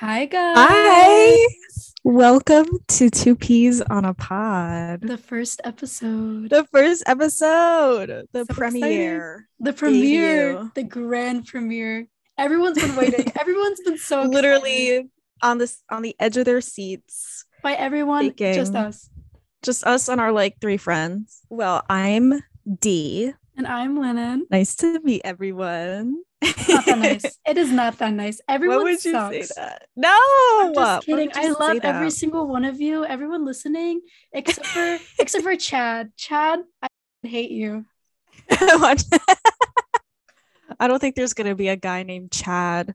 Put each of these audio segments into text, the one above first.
Hi guys. Hi. Welcome to Two Peas on a Pod. The first episode. The first episode, the So premiere. The premiere. Debut. The grand premiere. Everyone's been waiting. Everyone's been so excited. Literally on this on the edge of their seats. by everyone, just us. Just us and our like three friends. Well, I'm D. And I'm Lennon. Nice to meet everyone. Not that nice. It is not that nice. Everyone What would you sucks. say that? No, I'm just kidding. I love every single one of you. Everyone listening, except for except for Chad. Chad, I hate you. I don't think there's gonna be a guy named Chad.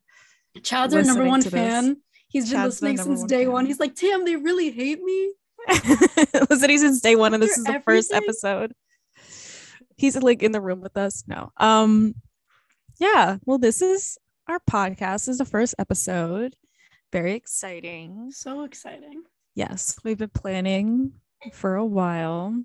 Chad's our number one fan. He's been Chad's listening since one day fan. one. He's like, Tam, they really hate me. listening since day one and this is the first episode he's like in the room with us no um yeah well this is our podcast this is the first episode. Very exciting. So exciting. yes we've been planning for a while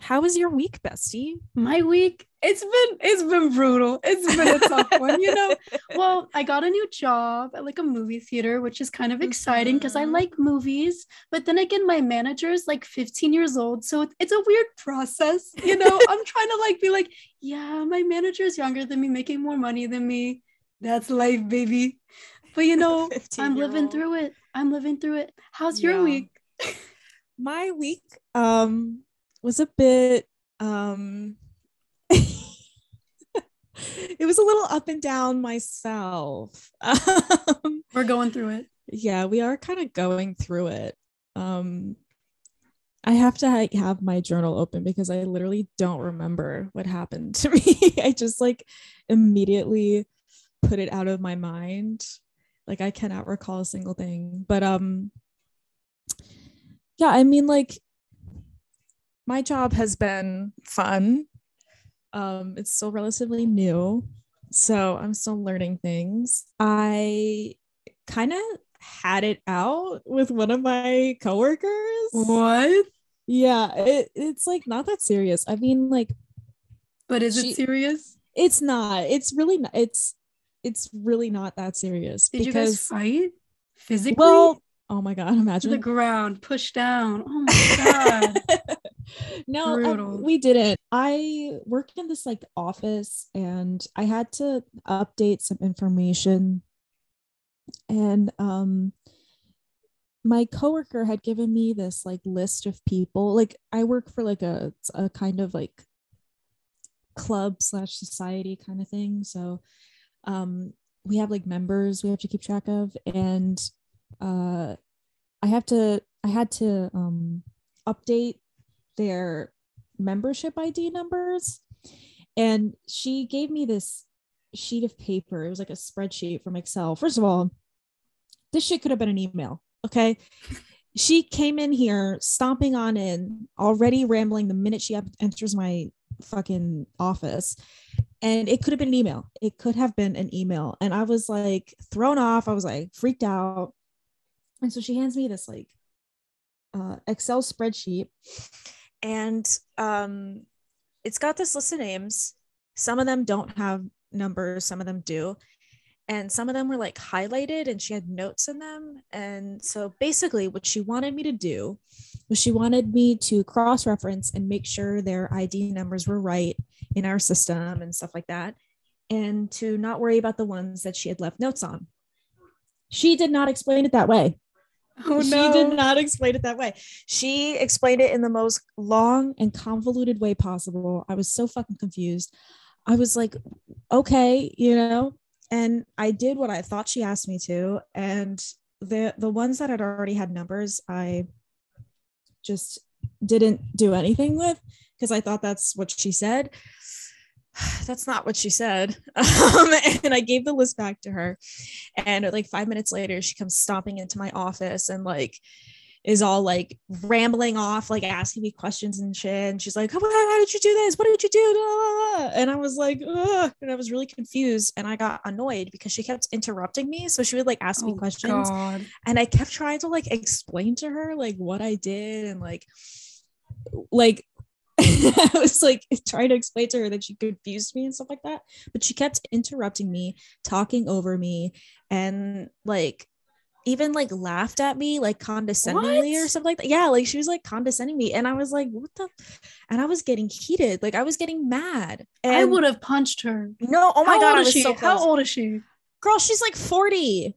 how was your week bestie My week, it's been it's been brutal. It's been a tough one, you know. Well, I got a new job at like a movie theater, which is kind of exciting because I Mhm. like movies. But then again, my manager is like 15 years old, so it's a weird process, you know. I'm trying to like be like, yeah, my manager is younger than me, making more money than me. That's life, baby. But you know, I'm living through it. I'm living through it. How's your Yeah. week? my week um was a bit um it was a little up and down myself. Um We're going through it. yeah we are kind of going through it. Um i have to like, have my journal open because i literally don't remember what happened to me. I just like immediately put it out of my mind. Like i cannot recall a single thing. But um yeah i mean like my job has been fun um it's still relatively new so i'm still learning things i kind of had it out with one of my coworkers What? yeah it, it's like not that serious i mean like But is She- it serious? it's not it's really not it's it's really not that serious Did you guys because fight physically? well oh my god imagine the ground, pushed down. Oh my god. No, um, we didn't. I worked in this like office and I had to update some information. And um my coworker had given me this like list of people. Like I work for like a, a kind of like club slash society kind of thing. So um we have like members we have to keep track of and uh I have to I had to um update their membership ID numbers. And she gave me this sheet of paper. It was like a spreadsheet from Excel. First of all, this shit could have been an email. Okay. She came in here stomping on in, already rambling the minute she enters my fucking office. And it could have been an email. It could have been an email. And I was like thrown off. I was like freaked out. And so she hands me this like uh, Excel spreadsheet, and um, it's got this list of names. Some of them don't have numbers, some of them do, and some of them were like highlighted, and she had notes in them. And so basically, what she wanted me to do was she wanted me to cross reference and make sure their ID numbers were right in our system and stuff like that, and to not worry about the ones that she had left notes on. She did not explain it that way Oh she no. did not explain it that way. She explained it in the most long and convoluted way possible. I was so fucking confused. I was like, okay, you know, and I did what I thought she asked me to. And the the ones that had already had numbers, I just didn't do anything with because I thought that's what she said. That's not what she said. Um, and I gave the list back to her. And like five minutes later, she comes stomping into my office and like is all like rambling off, like asking me questions and shit. And she's like, oh, how did you do this? What did you do? And I was like, Ugh. and I was really confused. And I got annoyed because she kept interrupting me. So she would like ask me Oh, questions God. and I kept trying to like explain to her like what I did and like like I was like trying to explain to her that she confused me and stuff like that. But she kept interrupting me, talking over me, and like even like laughed at me like condescendingly or What? something like that. Yeah, like she was like condescending me. And I was like, what the and I was getting heated. Like I was getting mad. And I would have punched her. no, oh my How god, I was she? so How old is she? Girl, she's like 40.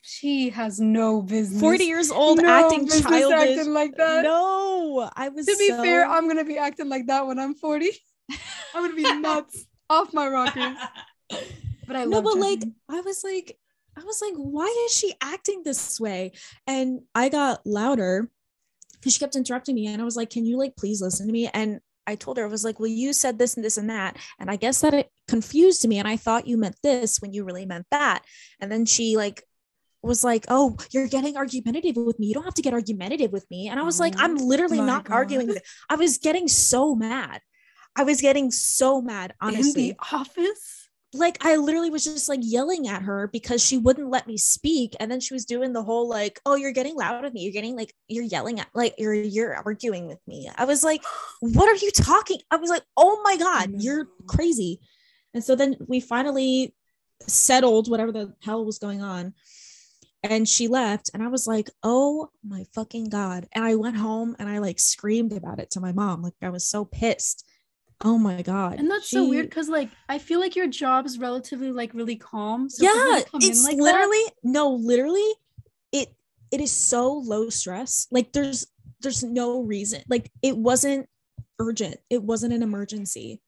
She has no business. 40 years old no acting childish. acting like that. No, I was to be so- fair, I'm gonna be acting like that when I'm 40. I'm gonna be nuts off my rockers. But I no, love but like I was like, I was like, why is she acting this way? And I got louder because she kept interrupting me, and I was like, can you like please listen to me? And I told her, I was like, well, you said this and this and that, and I guess that it confused me, and I thought you meant this when you really meant that. And then she like was like, oh, you're getting argumentative with me. You don't have to get argumentative with me. And I was like, Oh I'm literally my not God. arguing. with. I was getting so mad. I was getting so mad, honestly in the office. like I literally was just like yelling at her because she wouldn't let me speak and then she was doing the whole like oh you're getting loud with me you're getting like you're yelling at like you're you're arguing with me I was like what are you talking I was like oh my god you're crazy and so then we finally settled whatever the hell was going on and she left and I was like oh my fucking god. And I went home and I like screamed about it to my mom like I was so pissed. Oh my god. And that's so weird because like I feel like your job is relatively like really calm. So yeah to come in it's like that- literally no literally it it is so low stress. Like there's there's no reason like it wasn't urgent. It wasn't an emergency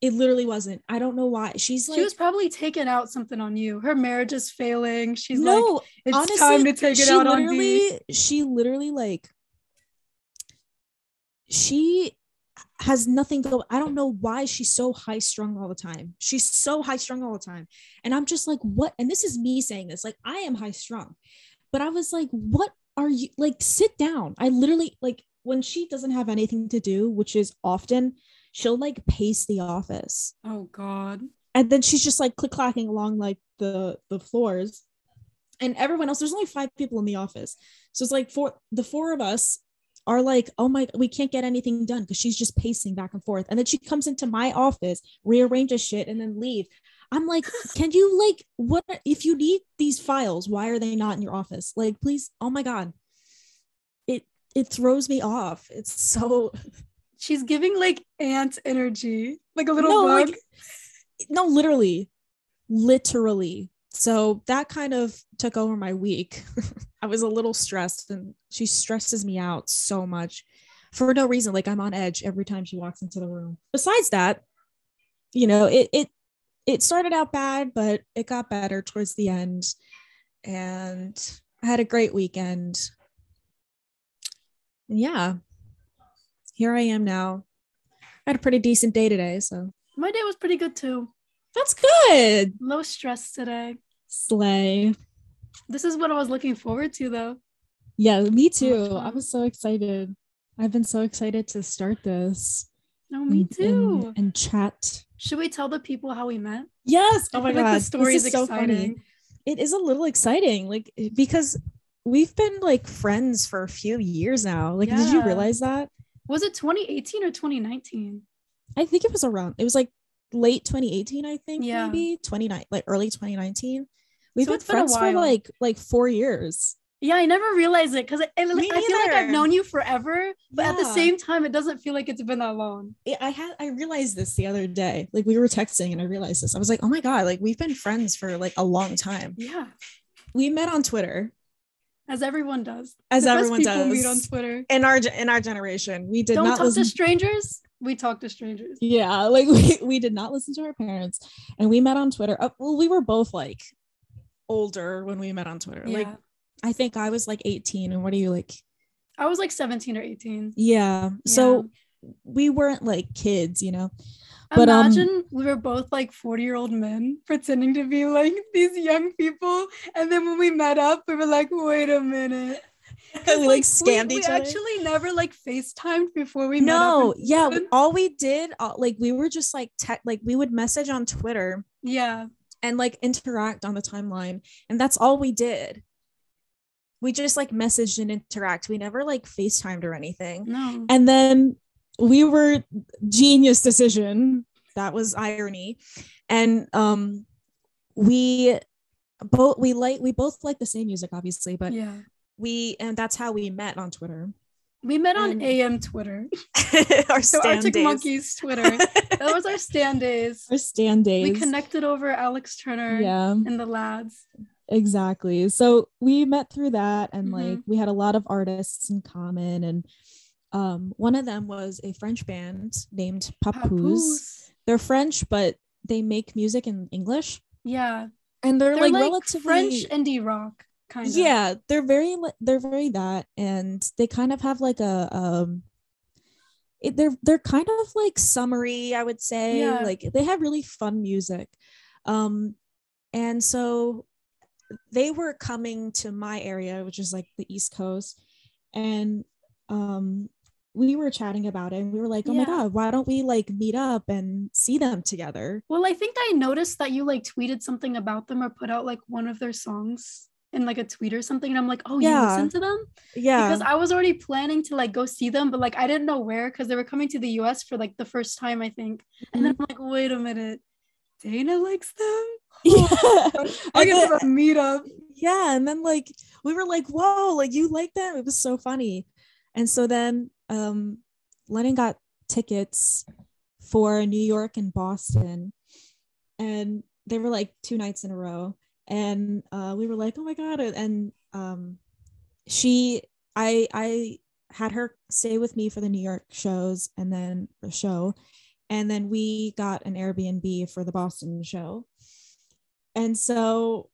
it literally wasn't. I don't know why. She's like she was probably taking out something on you. Her marriage is failing. She's like, no it's honestly time to take it she out on literally she literally like she has nothing go i don't know why she's so high strung all the time. She's so high strung all the time. And i'm just like what? And this is me saying this like i am high strung. But i was like what are you like sit down. I literally like when she doesn't have anything to do which is often she'll like pace the office. Oh God. and then she's just like click clacking along like the the floors. And everyone else there's only five people in the office. So it's like four the four of us are like oh my we can't get anything done because she's just pacing back and forth. And then she comes into my office rearranges shit and then leave. I'm like can you like what if you need these files why are they not in your office? Like please oh my god. It it throws me off. It's so She's giving like ant energy, like a little No, bug. like- no literally literally. So that kind of took over my week. I was a little stressed and she stresses me out so much for no reason. Like i'm on edge every time she walks into the room. Besides that you know it it it started out bad but it got better towards the end. And i had a great weekend. And yeah here i am now i had a pretty decent day today so My day was pretty good too. that's good. Low stress today. Slay. This is what I was looking forward to though. Yeah, me too. I was so excited. I've been so excited to start this. No, me and- too. And, and chat. Should we tell the people how we met? Yes. Oh, oh my feel god. like the story this is is so funny. exciting. It is a little exciting, like because we've been like friends for a few years now. Like, did you realize that? Was it 2018 or 2019? I think it was around. It was like late 2018. I think Yeah. maybe 29, like early 2019. We've So been it's been friends for like like four years. Yeah, I never realized it because I, I feel like I've known you forever, but at the same time, it doesn't feel like it's been that long. I had I realized this the other day. Like we were texting and I realized this. I was like, oh my God, like we've been friends for like a long time. Yeah, We met on Twitter. As everyone does. As The everyone people meet on. Twitter. In our in our generation. We did Don't not talk listen. to strangers. We talk to strangers. yeah, like we, we did not listen to our parents. And we met on Twitter. Uh, well, we were both like older when we met on Twitter. Yeah, Like I think I was like 18. And what are you like? I was like 17 or 18. Yeah. So we weren't like kids, you know. But, um, Imagine we were both like 40 year old men pretending to be like these young people. And then when we met up, we were like, wait a minute. we like scammed we, each we other. actually never like FaceTimed before we met. no, yeah. All we did, uh, like, we were just like, te- like, we would message on Twitter Yeah. and like interact on the timeline, and that's all we did. We just like messaged and interact. We never like FaceTimed or anything. No. And then we were genius decision. That was irony. And um we both we like we both like the same music, obviously, but yeah. we and that's how we met on Twitter. We met on And- AM Twitter. our So Arctic days. Monkeys Twitter. that was our stand days. Our stand days. We connected over Alex Turner Yeah, and the lads. exactly. So we met through that, and Mhm. like we had a lot of artists in common, and um, one of them was a French band named Papooz. They're French, but they make music in English, Yeah. and they're, They're like, like, relatively French indie rock kind of. yeah they're very they're very that and they kind of have like a um it, they're they're kind of like summery i would say Yeah. like they have really fun music um and so they were coming to my area which is like the east coast and um we were chatting about it and we were like oh my god why don't we like meet up and see them together Well, I think I noticed that you like tweeted something about them or put out like one of their songs in like a tweet or something. And I'm like, oh, you listen to them? yeah Because I was already planning to like go see them, but like I didn't know where because they were coming to the US for like the first time, I think. And then mm-hmm. I'm like, wait a minute. Dana likes them? yeah I And get then- to meet up. yeah and then like we were like whoa like you like them it was so funny and so then um lennon got tickets for new york and boston and they were like two nights in a row. And uh we were like oh my god and um she i i had her stay with me for the new york shows and then the show. And then we got an airbnb for the boston show. And so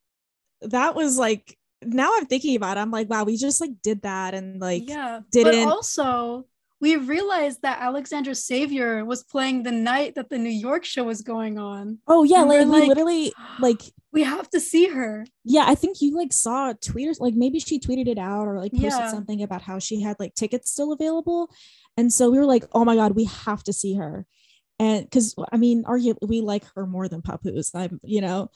that was like now I'm thinking about it, I'm like, wow, we just like did that and like yeah. didn't- But also, we realized that Alexandra Savior was playing the night that the New York show was going on. oh yeah, like, we're we like- literally like We have to see her. yeah, I think you like saw tweeters like maybe she tweeted it out or like posted Yeah. something about how she had like tickets still available. And so we were like, oh my god, we have to see her. And because I mean, arguably we like her more than Papooz. I'm, you know.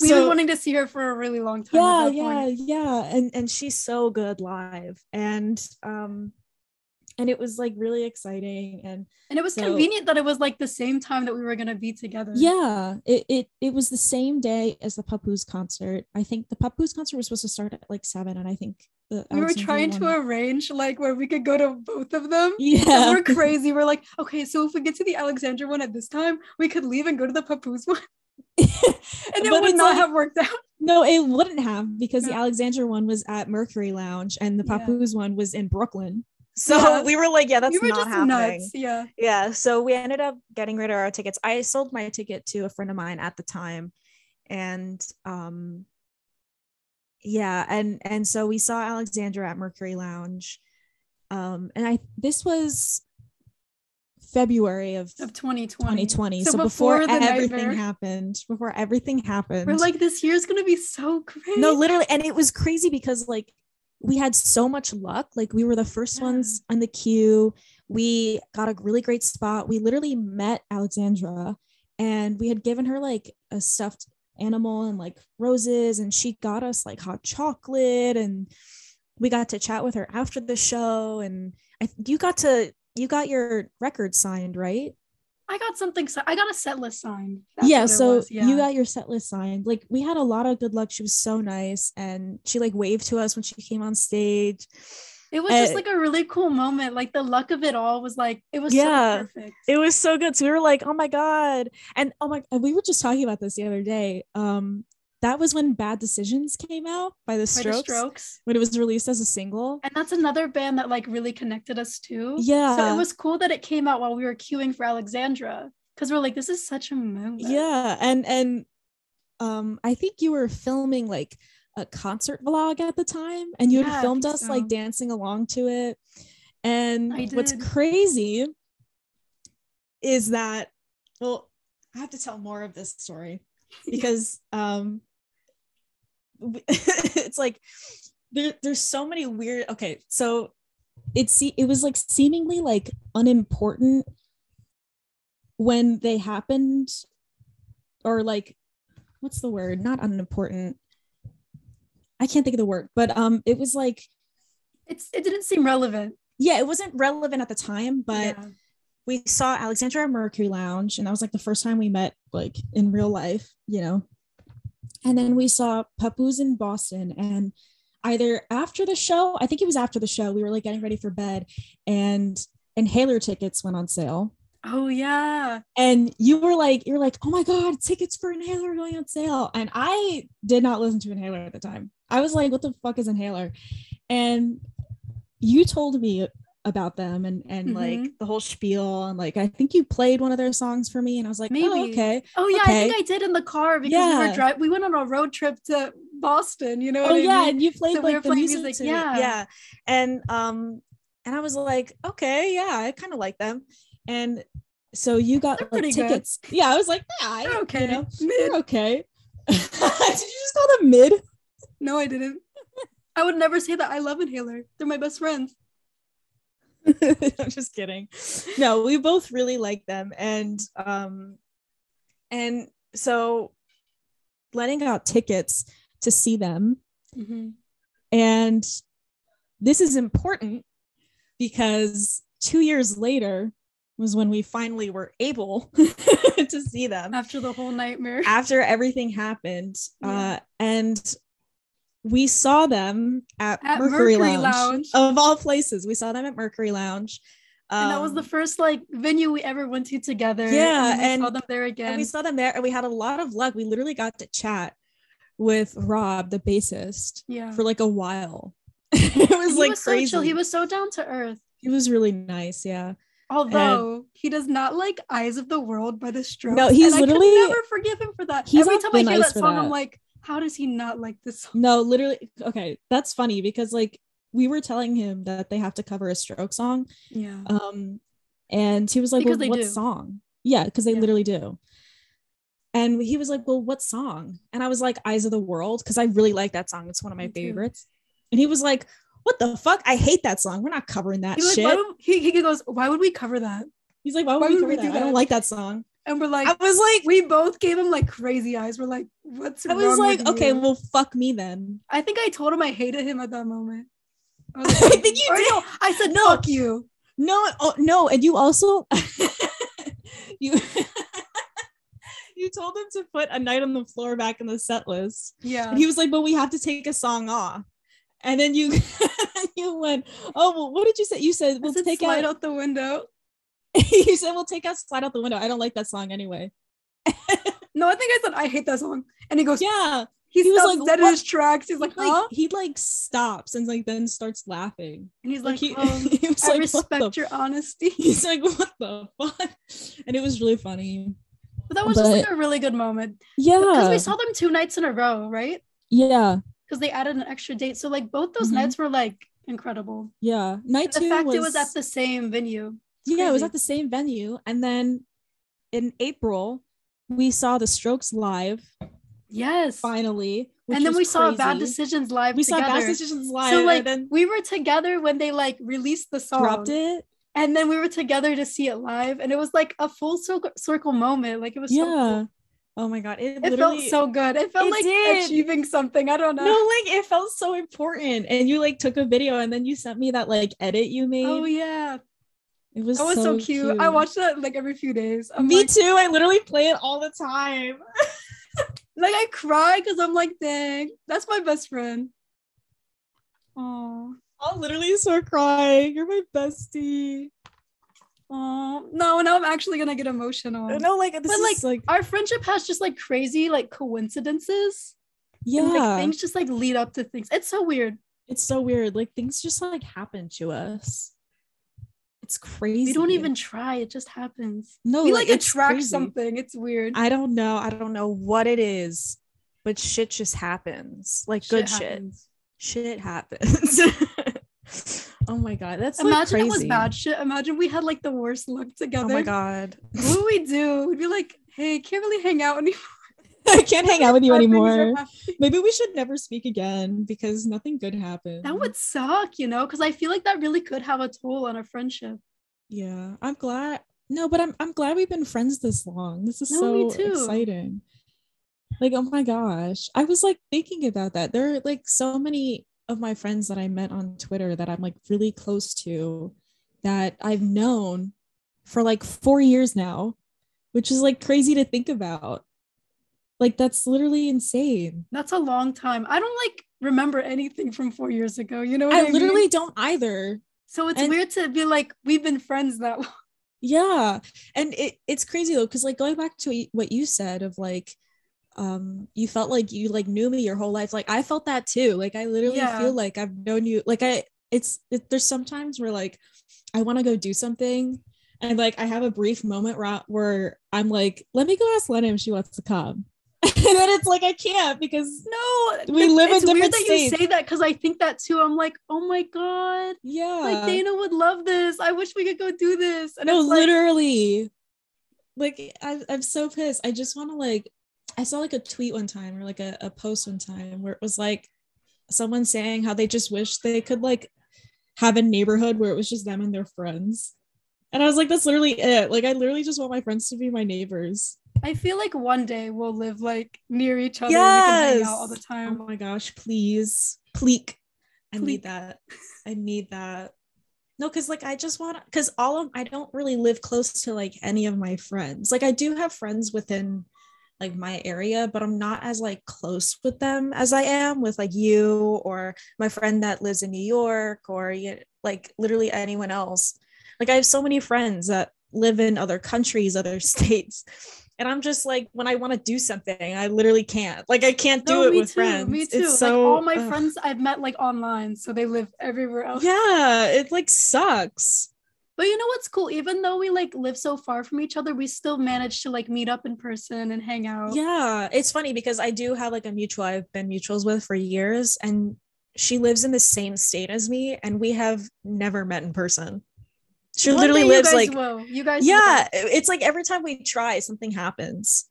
We've So- been wanting to see her for a really long time. yeah yeah point. yeah and and she's so good live and um and it was like really exciting and And it was So- convenient that it was like the same time that we were gonna be together. yeah it, it it was the same day as the papooz concert i think the papooz concert was supposed to start at like seven and i think the We were trying to arrange like where we could go to both of them. yeah We're crazy. We're like, okay, so if we get to the Alexandra one at this time, we could leave and go to the Papooz one. And it But would not like- have worked out. no it wouldn't have because the No. alexandria one was at mercury lounge and the Yeah. papooz one was in brooklyn so Yeah. we were like yeah that's we were not just happening nuts. Yeah. yeah so we ended up getting rid of our tickets i sold my ticket to a friend of mine at the time and um yeah and and so we saw alexandra at mercury lounge um and i this was february of Of 2020. 2020 So so, before, before everything nightmare. happened before everything happened We're like, this year's gonna be so crazy. no literally and it was crazy because like we had so much luck. Like we were the first Yeah. ones on the queue. We got a really great spot. We literally met alexandra and we had given her like a stuffed animal and like roses and she got us like hot chocolate and we got to chat with her after the show and I, you got to you got your record signed right I got something. si- I got a set list signed. That's yeah so yeah. you got your set list signed like we had a lot of good luck she was so nice and she like waved to us when she came on stage It was just uh, like a really cool moment. Like the luck of it all was like it was Yeah. so perfect. it was so good so we were like oh my god and oh my and we were just talking about this the other day um that was when bad decisions came out by the By the strokes, strokes. when it was released as a single And that's another band that like really connected us too. Yeah. So it was cool that it came out while we were queuing for Alexandra. Because we're like, this is such a moment. yeah and and um i think you were filming like a concert vlog at the time and you Yeah, had filmed us so. like dancing along to it and what's crazy is that well i have to tell more of this story because um it's like there, there's so many weird okay so it's it was like seemingly like unimportant when they happened or like what's the word not unimportant i can't think of the word but um it was like It's it didn't seem relevant. yeah it wasn't relevant at the time but Yeah. we saw alexandra at mercury lounge and that was like the first time we met like in real life you know And then we saw Papooz in Boston. And either after the show, I think it was after the show, we were like getting ready for bed and inhaler tickets went on sale. Oh yeah. And you were like, you're like, oh my God, tickets for inhaler are going on sale. And I did not listen to inhaler at the time. I was like, what the fuck is inhaler? And you told me about them and and Mhm. like the whole spiel and like I think you played one of their songs for me and I was like oh, Maybe. okay Oh yeah, Okay. I think I did in the car because we were driving. We went on a road trip to Boston. You know oh I yeah mean? and you played So we like were the music, music, yeah. yeah and um and I was like okay yeah I kind of like them and so you got like pretty good. tickets yeah I was like yeah I, okay. you know Mid. okay did you just call them mid No, I didn't. I would never say that. I love Inhaler. They're my best friends. I'm just kidding. No, we both really like them, and um, and so letting out tickets to see them, Mm-hmm. and this is important because two years later was when we finally were able to see them After the whole nightmare. after everything happened, Yeah. uh, and we saw them at, At Mercury, Mercury Lounge. Lounge. of all places. We saw them at Mercury Lounge. and that was the Um, first like venue we ever went to together. Yeah, and, we and- saw them there again. and we saw them there and we had a lot of luck we literally got to chat with rob the bassist yeah, for like a while it was he like was so crazy chill. He was so down to earth. he was really nice yeah Although he does not like "Ize of the World" by the Strokes. No, he's and literally- never forgive him for that. He's Every time I hear nice that song, that. I'm like, how does he not like this song? no literally okay that's funny because like we were telling him that they have to cover a stroke song Yeah, um and he was like Because well, what do. song yeah because they Yeah. literally do and he was like well what song and i was like ize of the world because i really like that song it's one of my Me too. favorites and he was like what the fuck i hate that song we're not covering that he, shit like, would, he, he goes, "Why would we cover that?" he's like why would why we would cover we that do i don't like that song And we're like, i was like we both gave him like crazy eyes. We're like, "What's?" i was like okay you?" well fuck me then I think I told him I hated him at that moment. I, was I think you did. No, I said, No. "Fuck you." no oh no and you also you you told him to put a night on the floor back in the set list Yeah. And he was like, but we have to take a song off. And then you you went, oh well, what did you say? You said we'll take slide out, out the window. you said we'll take out slide out the window. I don't like that song anyway. No, I think I said I hate that song. And he goes, Yeah. he, he was like, dead "What?" in his tracks. He's like, Like he like stops and like then starts laughing. And he's Like like, he, um, he was I like, respect your honesty. He's like, what the fuck? And it was really funny. But that was just like a really good moment. Yeah. Because we saw them two nights in a row, right? yeah. Because they added an extra date. So like both those Mhm. nights were like incredible. Yeah. Night The two fact was, it was at the same venue. Yeah, it was at the same venue. And then in April, we saw the Strokes live Yes. finally. and then we saw Bad. Decisions live We together. saw Bad Decisions live. so like then we were together when they like released the song. dropped it. And then we were together to see it live. And it was like a full circle circle moment. Like it was so Yeah. cool. Oh my god! It, It felt so good. It felt It like did. achieving something. I don't know. no, like it felt so important. And you like took a video, and then you sent me that like edit you oh, made. Oh yeah. It was, That was so, cute. I watched that like every few days. I'm Me like, too. I literally play it all the time. like I cry because I'm like, dang, that's my best friend. Oh, I'll literally start crying. You're my bestie. oh, no, now I'm actually gonna get emotional. No, like this But, is like, Our friendship has just like crazy like coincidences. yeah, And, like things just like lead up to things. It's so weird. it's so weird. Like things just like happen to us. It's crazy. We don't even try. It just happens. no we like, attract crazy. something. It's weird. I don't know. I don't know what it is, but shit just happens. Like good shit. happens. Shit happens. oh my god, that's like, Imagine it was bad shit. Imagine we had like the worst luck together. Oh my god, What would we do? We'd be like, hey, can't really hang out anymore. I can't hang out with you Bad things are anymore. Maybe we should never speak again because nothing good happened. That would suck, you know, because I feel like that really could have a toll on our friendship. Yeah, I'm glad. No, but I'm I'm glad we've been friends this long. This is No, so exciting. Like, oh my gosh. I was like thinking about that. There are like so many of my friends that I met on Twitter that I'm like really close to that I've known for like 4 years now, which is like crazy to think about. Like that's literally insane. That's a long time. I don't like remember anything from four years ago. You know what I, I literally mean? don't either. So it's and- weird to be like, we've been friends that long. Yeah. And it, it's crazy though, because like going back to what you- said of like um you felt like you like knew me your whole life. Like I felt that too. Like I literally Yeah. feel like I've known you. Like I it's it, there's sometimes where like I want to go do something and like I have a brief moment where, where I'm like, let me go ask Lena if she wants to come. and then it's like I can't because No, We live in it's weird that states. you say that because I think that too. I'm like, oh my god, yeah. like Dana would love this. I wish we could go do this. And no, like, literally. Like I, I'm so pissed. I just want to like. I saw like a tweet one time or like a, a post one time where it was like someone saying how they just wish they could like have a neighborhood where it was just them and their friends. And I was like, that's literally it. Like I literally just want my friends to be my neighbors. I feel like one day we'll live like near each other. And we can hang out all the time. Oh my gosh, please. Pleek. I Pleek. need that. I need that. No, because like I just want because all of I don't really live close to like any of my friends. Like I do have friends within like my area, but I'm not as like close with them as I am with like you or my friend that lives in New York or you like literally anyone else. Like I have so many friends that live in other countries, other states. And I'm just like, when I want to do something, I literally can't. Like, I can't do No, it me with too. friends. Me too. It's like so, all my ugh. friends I've met like online, so they live everywhere else. Yeah, it like sucks. But you know what's cool? Even though we like live so far from each other, we still manage to like meet up in person and hang out. Yeah, it's funny because I do have like a mutual I've been mutuals with for years, and she lives in the same state as me, and we have never met in person. She One literally lives guys like, will. you guys. yeah, it's like every time we try, something happens.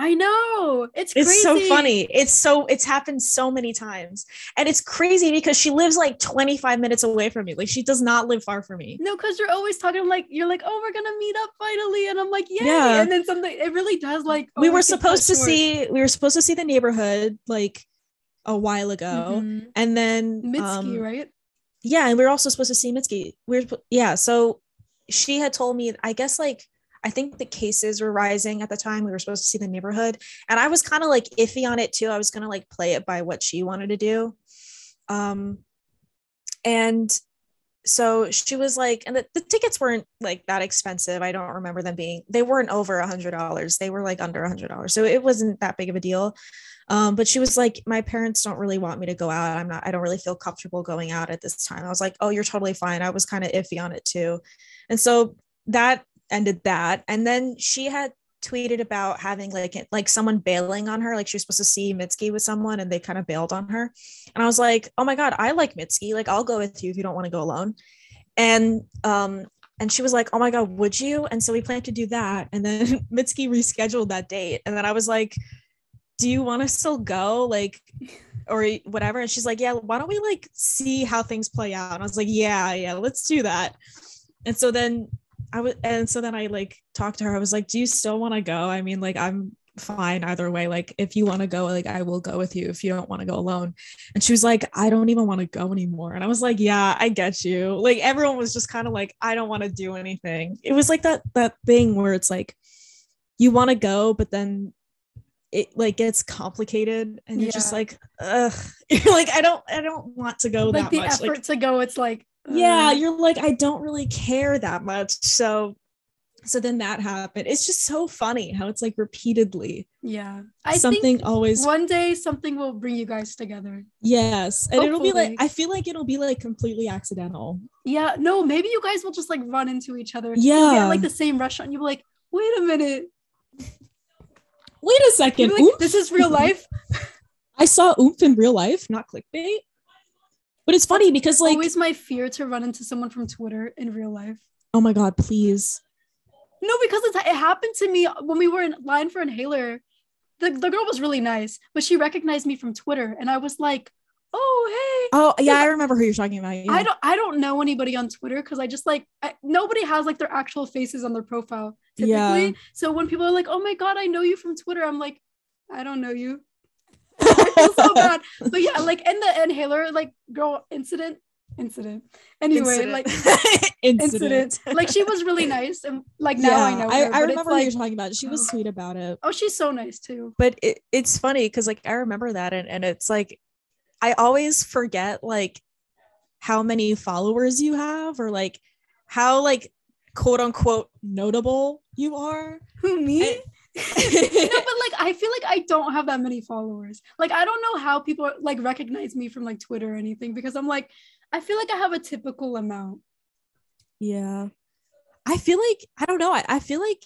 I know. It's It's so funny. It's so it's happened so many times, and it's crazy because she lives like 25 minutes away from me. Like she does not live far from me. No, because you're always talking like you're like, oh, we're gonna meet up finally, and I'm like, Yay! Yeah. And then something it really does like we were always get cut supposed to short. see we were supposed to see the neighborhood like a while ago, Mhm. and then Mitski, um, right? yeah and we were also supposed to see mitski we are yeah so she had told me i guess like i think the cases were rising at the time. We were supposed to see the neighborhood. And i was kind of like iffy on it too. I was gonna like play it by what she wanted to do. Um and so she was like and the, the tickets weren't like that expensive. I don't remember them being they weren't over a hundred dollars. They were like under a hundred dollars. So it wasn't that big of a deal um, but she was like my parents don't really want me to go out. I'm not i don't really feel comfortable going out at this time. I was like oh you're totally fine. I was kind of iffy on it too. And so that ended that. And then she had tweeted about having like like someone bailing on her like she was supposed to see mitski with someone and they kind of bailed on her. And i was like oh my god i like mitski. Like i'll go with you if you don't want to go alone. And um and she was like oh my god would you? And so we planned to do that. And then mitski rescheduled that date. And then i was like do you want to still go? Like or whatever. And she's like yeah why don't we like see how things play out? And i was like yeah yeah let's do that. And so then i was and so then i like talked to her. I was like do you still want to go? I mean like i'm fine either way. Like if you want to go like i will go with you if you don't want to go alone. And she was like i don't even want to go anymore. And i was like yeah i get you. Like everyone was just kind of like i don't want to do anything. It was like that that thing where it's like you want to go but then it like gets complicated and you're just like ugh you're like i don't i don't want to go Like that the much effort like to go, it's like yeah uh, you're like i don't really care that much so so then that happened it's just so funny how it's like repeatedly yeah. I something always one day something will bring you guys together. yes and it'll be like i feel like it'll be like completely accidental Yeah, no, maybe you guys will just like run into each other. Yeah like the same restaurant. You'll be like, wait a minute. Wait a second like, this is real life. i saw oomph in real life not clickbait but it's funny because like Always my fear to run into someone from Twitter in real life. oh my god please No, because it's, it happened to me when we were in line for inhaler. The, the girl was really nice, but she recognized me from Twitter, and I was like, "Oh, hey." oh yeah i remember who you're talking about yeah. I don't I don't know anybody on Twitter because I just like I, nobody has like their actual faces on their profile typically. Yeah. So when people are like, "Oh my god, I know you from Twitter," I'm like, "I don't know you." I feel so bad. But yeah, like in the inhaler like girl incident, incident. Anyway, Incident. like incident. incident. like she was really nice, and like now I know. I, her, I it's remember what like, you're talking about. She was oh. sweet about it. Oh, she's so nice too. but it, it's funny because like i remember that and, and it's like i always forget like how many followers you have or like how like quote unquote notable you are Who me? I- no, but like I feel like I don't have that many followers. Like I don't know how people like recognize me from like Twitter or anything because I'm like I feel like I have a typical amount. Yeah. i feel like i don't know I, I feel like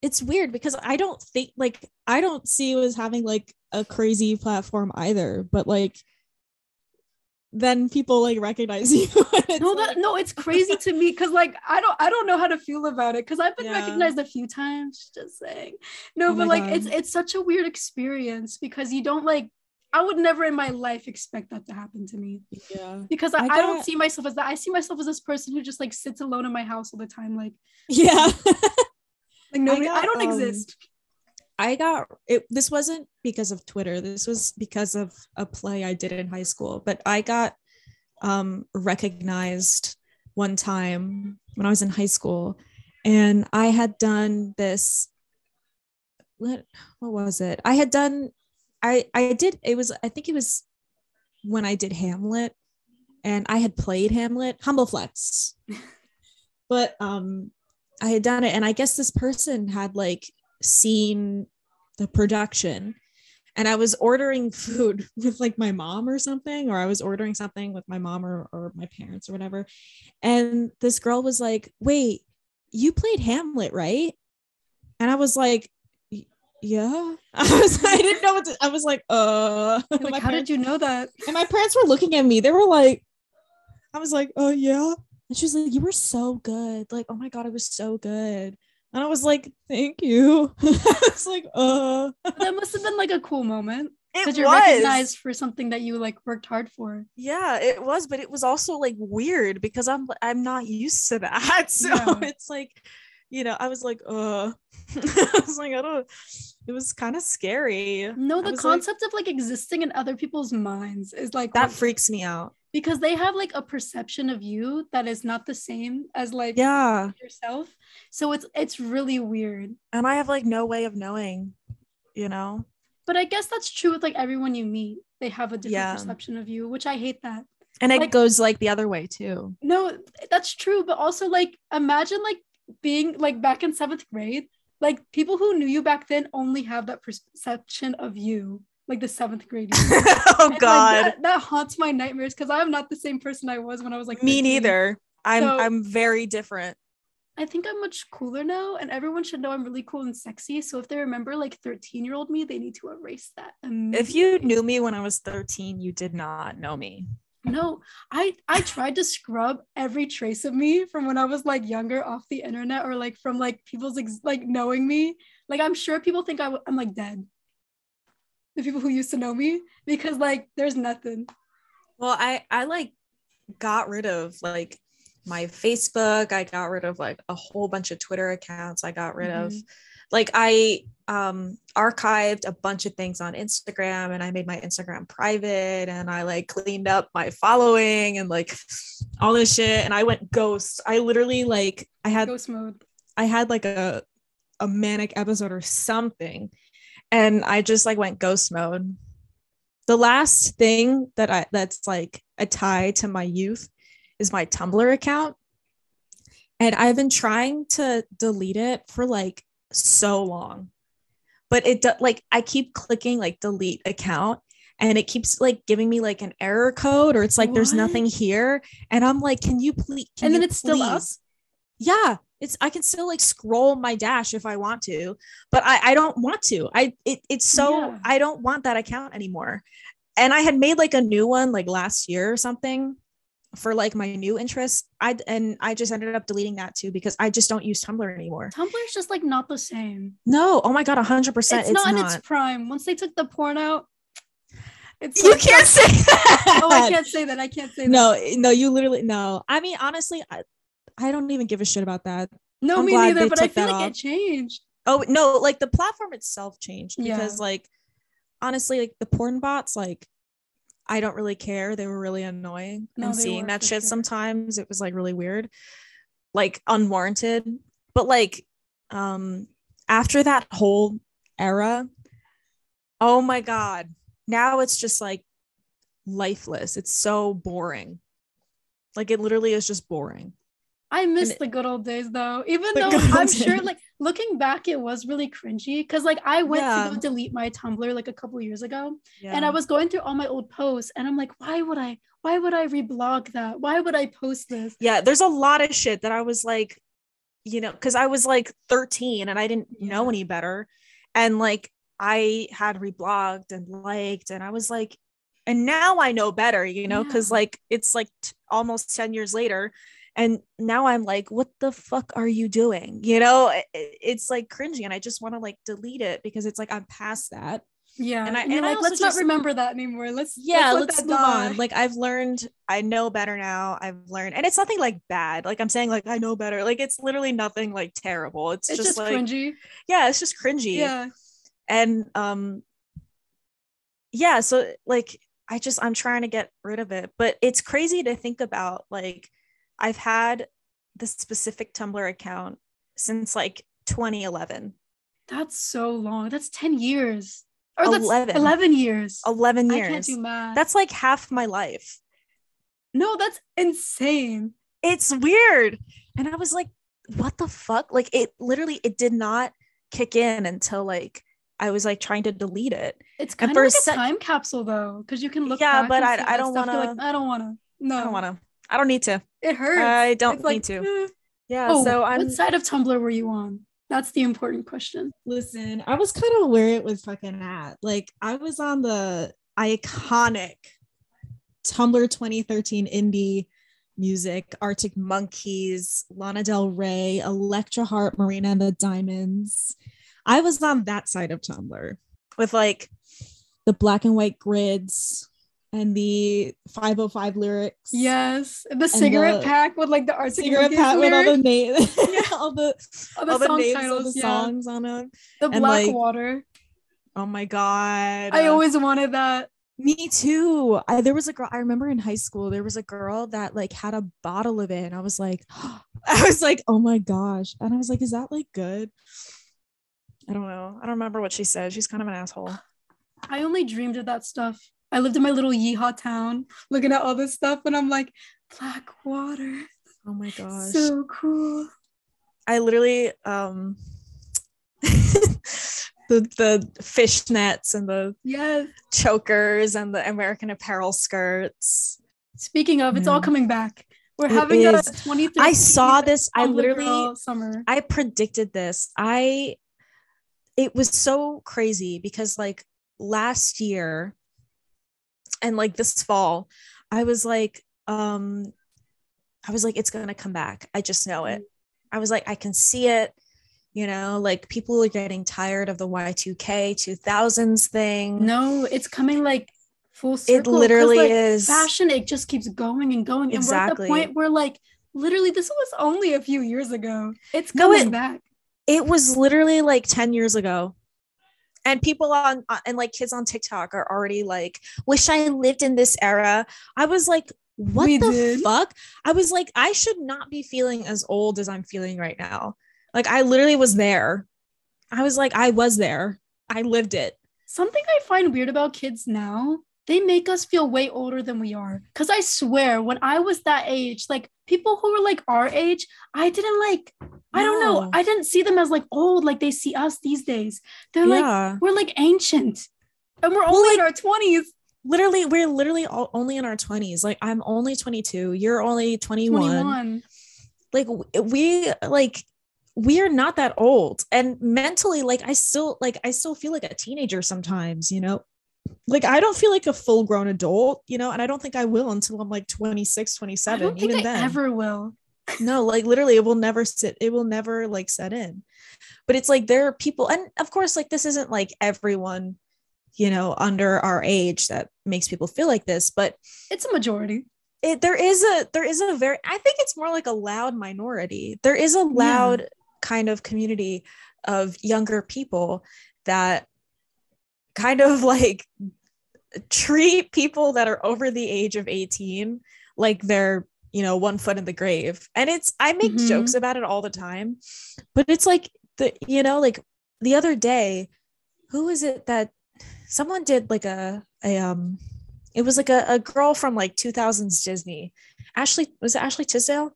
it's weird because i don't think like I don't see you as having like a crazy platform either, but like then people like recognize you. it's No, like- no, it's crazy to me because like I don't I don't know how to feel about it because I've been Yeah. recognized a few times. Just saying, no, Oh but like it's God. it's such a weird experience because you don't like. I would never in my life expect that to happen to me yeah. because I, I I don't see myself as that. I see myself as this person who just like sits alone in my house all the time, like Yeah. like nobody. I, got, don't um, exist. I got it. This wasn't because of Twitter. This was because of a play I did in high school. But I got um, recognized one time when I was in high school, and I had done this. What what was it? I had done. I I did. It was. I think it was when I did Hamlet, and I had played Hamlet. Humble flex. but um, I had done it, and I guess this person had like seen the production and I was ordering food with like my mom or something, or I was ordering something with my mom or, or my parents or whatever. And this girl was like, Wait, you played Hamlet, right? And I was like, Yeah. I was I didn't know what to, I was like, uh Like, how parents- did you know that? and my parents were looking at me. They were like, I was like, oh yeah. And she was like, you were so good. Like, oh my God, it was so good. And I was like, thank you. It's like, uh. That must have been like a cool moment. It because you're was. recognized for something that you like worked hard for. yeah it was but it was also like weird because i'm i'm not used to that. So Yeah. it's like you know i was like uh. I was like i don't it was kind of scary. No, the was like- concept of like existing in other people's minds is like that freaks me out because they have like a perception of you that is not the same as like yeah yourself. So it's it's really weird. and i have like no way of knowing you know But I guess that's true with like everyone you meet. They have a different Yeah. perception of you, which I hate that. and it goes like the other way too No, that's true. But also like imagine like being like back in seventh grade, like people who knew you back then only have that perception of you, like the seventh grade. oh And, like, god that, that haunts my nightmares because I'm not the same person I was when I was like me 13. neither i'm So- i'm very different I think I'm much cooler now, and everyone should know I'm really cool and sexy. So if they remember like 13 year old me, they need to erase that. if you knew me when i was 13 you did not know me no, I I tried to scrub every trace of me from when I was like younger off the internet or like from like people's ex- like knowing me. Like I'm sure people think I w- I'm like dead. The people who used to know me because like there's nothing. Well, I I like got rid of like my Facebook. I got rid of like a whole bunch of Twitter accounts. I got rid of like I um archived a bunch of things on Instagram and I made my Instagram private and I like cleaned up my following and like all this shit and I went ghost. I literally like I had Ghost mode. I had like a a manic episode or something and I just like went ghost mode. The last thing that I that's like a tie to my youth is my Tumblr account. And I've been trying to delete it for like so long. But it do- like I keep clicking like delete account and it keeps like giving me like an error code or it's like there's nothing here and I'm like can you please And then it's still up? yeah it's i can still like scroll my dash if i want to but i i don't want to i it, it's so Yeah. i don't want that account anymore and i had made like a new one like last year or something for like my new interest i and i just ended up deleting that too because i just don't use tumblr anymore Tumblr's just like not the same. no oh my god 100% It's, it's, not, not, in its prime. Once they took the porn out, it's you like- can't say that Oh, I can't say that. I can't say that. no, no, you literally no. I mean, honestly, I, I don't even give a shit about that. no, I'm me neither. But I feel like off. it changed. oh no like the platform itself changed Yeah. because like honestly like the porn bots like I don't really care. They were really annoying. No, and seeing that shit sure. sometimes it was like really weird. Like unwarranted. But like um after that whole era, oh my god. Now it's just like lifeless. It's so boring. Like it literally is just boring. I miss it- the good old days though. Even though I'm sure like looking back it was really cringy because like I went Yeah. to go delete my Tumblr like a couple years ago Yeah. and I was going through all my old posts and I'm like why would I why would I reblog that? Why would I post this? yeah, there's a lot of shit that I was like, you know, because I was like 13 and I didn't know any better. And like I had reblogged and liked, and I was like, and now I know better, you know, because Yeah. like it's like t- almost 10 years later. And now I'm like, what the fuck are you doing? You know, I- I- it's like cringy. And I just want to like delete it because it's like I'm past that. Yeah. And I- And, and like, let's just- not remember that anymore. Let's yeah let let's, move die. on like i've learned i know better now i've learned and it's nothing like bad like i'm saying like i know better like it's literally nothing like terrible it's, it's just, just like cringy. yeah it's just cringy Yeah. and um yeah so like i just i'm trying to get rid of it but it's crazy to think about like i've had this specific tumblr account since like 2011 That's so long. That's 10 years. Or that's 11. 11 years. 11 I years can't do math. that's like half my life no, that's insane. it's weird and i was like what the fuck like it literally it did not kick in until like i was like trying to delete it It's And kind for of like a sec- time capsule though, because you can look. Yeah, but and I- I don't wanna- Like, I don't want to. No, i don't want to i don't need to It hurts. I don't It's like, need to. eh. yeah Oh, so i'm what side of Tumblr were you on? That's the important question. Listen, I was kind of where it was fucking at. Like I was on the iconic Tumblr 2013 indie music, Arctic Monkeys, Lana Del Rey, Electra Heart, Marina and the Diamonds. I was on that side of Tumblr. with like The black and white grids and the 505 lyrics. Yes, the cigarette the pack with like the Arctic Cigarette pack with all the lyrics, names, all the, all the all the song names titles, of the yeah. songs on them. The and, Black like, Water. oh my god I always wanted that. Me too. I, there was a girl I remember in high school. There was a girl that like had a bottle of it, and I was like, I was like, oh my gosh, and I was like, is that like good? i don't know i don't remember what she said she's kind of an asshole I only dreamed of that stuff. I lived in my little yeehaw town, looking at all this stuff, and I'm like, Black Water, oh my gosh so cool. I literally um the the fishnets and the Yes. chokers and the American Apparel skirts. Speaking of, it's all coming back. We're It having a is. 2013 I saw this. I literally summer. I predicted this. I it was so crazy because like last year and like this fall, I was like, um, I was like, it's gonna come back. I just know it. I was like, I can see it. You know, like people are getting tired of the Y2K 2000s thing. No, it's coming like full circle. it literally like, is. fashion. It just keeps going and going, and we're at the point where like literally this was only a few years ago. It's No, it- back. it was literally like 10 years ago and people on uh, and like kids on tiktok are already like wish i lived in this era. I was like what We the did. fuck? I was like i should not be feeling as old as i'm feeling right now. Like i literally was there. I was like i was there. I lived it. Something I find weird about kids now, they make us feel way older than we are. Cause I swear, when I was that age, like people who were like our age, I didn't like, I don't know, I didn't see them as like old like they see us these days. They're like, we're like ancient. And we're Well, only like- in our 20s, literally we're literally all, only in our 20s like i'm only 22 you're only 21. 21. like we like we're not that old and mentally like i still like i still feel like a teenager sometimes you know like i don't feel like a full grown adult you know and i don't think i will until i'm like 26 I 27 don't think even I then ever will. no like literally it will never sit it will never like set in but it's like there are people and of course like this isn't like everyone you know under our age that makes people feel like this but It's a majority. it there is a there is a very i think it's more like a loud minority there is a loud kind of community of younger people that kind of like treat people that are over the age of 18 like they're you know one foot in the grave. And it's i make Mhm. jokes about it all the time but it's like the you know like the other day who is it that someone did like a a um it was like a, a girl from like 2000s disney. Ashley was it ashley tisdale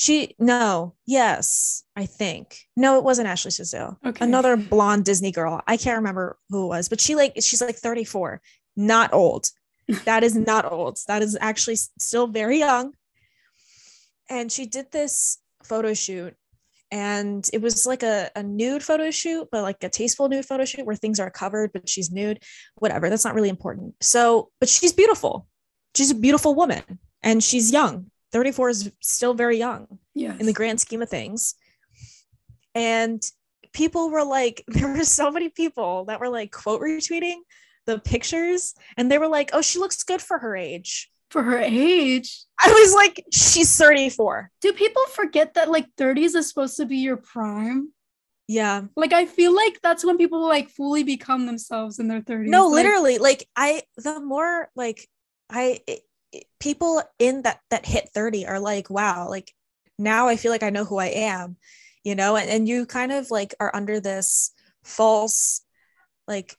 she no yes i think. No it wasn't ashley tisdale Okay. another blonde disney girl. I can't remember who it was but she like she's like 34 not old. That is not old. That is actually still very young. And she did this photo shoot and it was like a, a nude photo shoot but like a tasteful nude photo shoot where things are covered but she's nude. Whatever that's not really important. So but she's beautiful. She's a beautiful woman and she's young 34 is still very young yes. in the grand scheme of things and people were like there were so many people that were like quote retweeting the pictures and they were like oh she looks good for her age for her age. i was like she's 34 Do people forget that like 30s is supposed to be your prime? yeah Like I feel like that's when people like fully become themselves in their 30s. no Like, literally like i the more like i it- people in that that hit 30 are like wow like now i feel like i know who i am you know and, and you kind of like are under this false like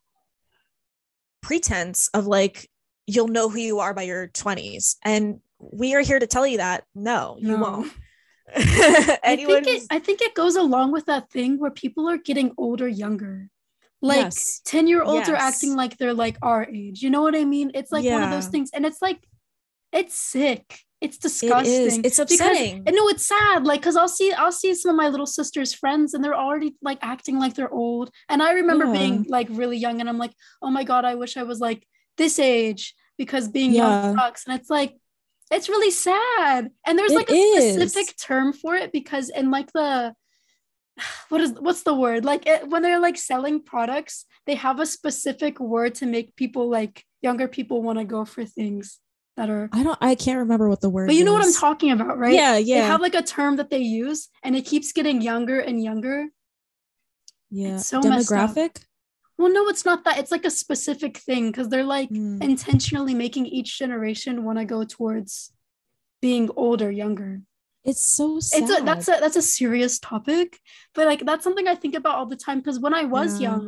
pretense of like you'll know who you are by your 20s and we are here to tell you that no you No. won't I think it I think it goes along with that thing where people are getting older younger. Like Yes. 10 year olds are acting like they're like our age. You know what I mean? It's like one of those things. And it's like it's sick. It's disgusting. is it's Because- upsetting and no, it's sad. Like, cause I'll see, I'll see some of my little sister's friends, and they're already like acting like they're old. And I remember Yeah. being like really young, and I'm like, oh my god, I wish I was like this age because being Yeah. young sucks. And it's like, it's really sad. And there's It like a is. specific term for it because in like the what is what's the word like it, when they're like selling products they have a specific word to make people like younger people want to go for things that are I don't. I can't remember what the word. but you know what i'm talking about right Yeah, yeah. they have like a term that they use and it keeps getting younger and younger yeah. it's so. Demographic. well no it's not that it's like a specific thing because they're like Mm. intentionally making each generation want to go towards being older younger It's so sad. it's a that's a that's a serious topic but like that's something i think about all the time because when i was Yeah. young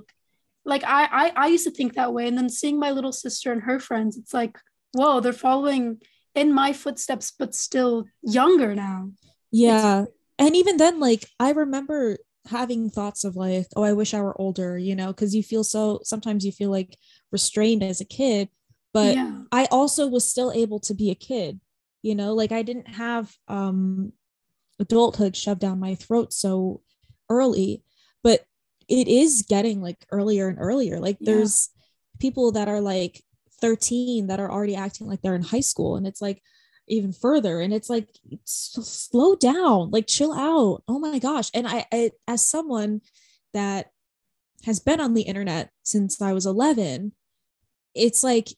like I, I i used to think that way and then seeing my little sister and her friends it's like whoa they're following in my footsteps but still younger now yeah. And even then, like I remember having thoughts of like, oh, I wish I were older, you know, because you feel so. Sometimes you feel like restrained as a kid, but yeah I also was still able to be a kid, you know, like I didn't have um adulthood shoved down my throat so early, but it is getting like earlier and earlier. Like Yeah. there's people that are like 13 that are already acting like they're in high school and it's like even further and it's like slow down like chill out. Oh my gosh. And I, I as someone that has been on the internet since i was 11 it's like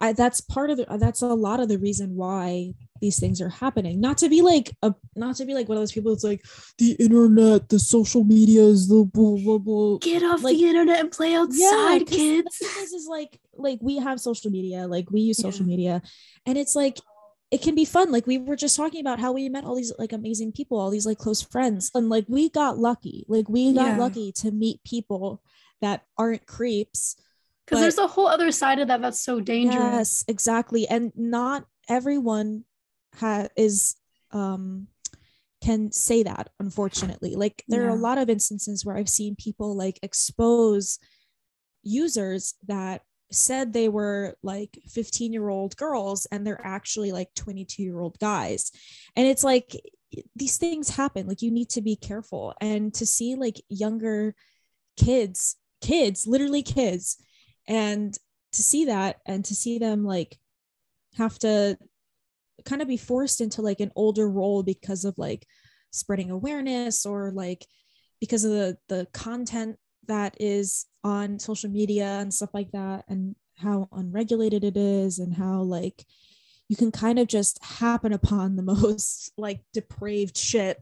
I, that's part of the that's a lot of the reason why these things are happening. Not to be like a not to be like one of those people that's like the internet the social media is the blah blah blah. Get off Like- the internet and play outside 'cause kids. the thing is, is like like we have social media like we use social Yeah. media. And it's like it can be fun. Like we were just talking about how we met all these like amazing people all these like close friends. And like we got lucky. Like we got Yeah. lucky to meet people that aren't creeps because there's a whole other side of that that's so dangerous Yes, exactly. And not everyone ha- is um can say that unfortunately. Like there are a lot of instances where I've seen people like expose users that said they were like 15 year old girls and they're actually like 22 year old guys. And it's like these things happen. Like you need to be careful. And to see like younger kids, kids, literally kids, and to see that and to see them like have to kind of be forced into like an older role because of like spreading awareness or like because of the the content that is on social media and stuff like that and how unregulated it is and how like you can kind of just happen upon the most like depraved shit.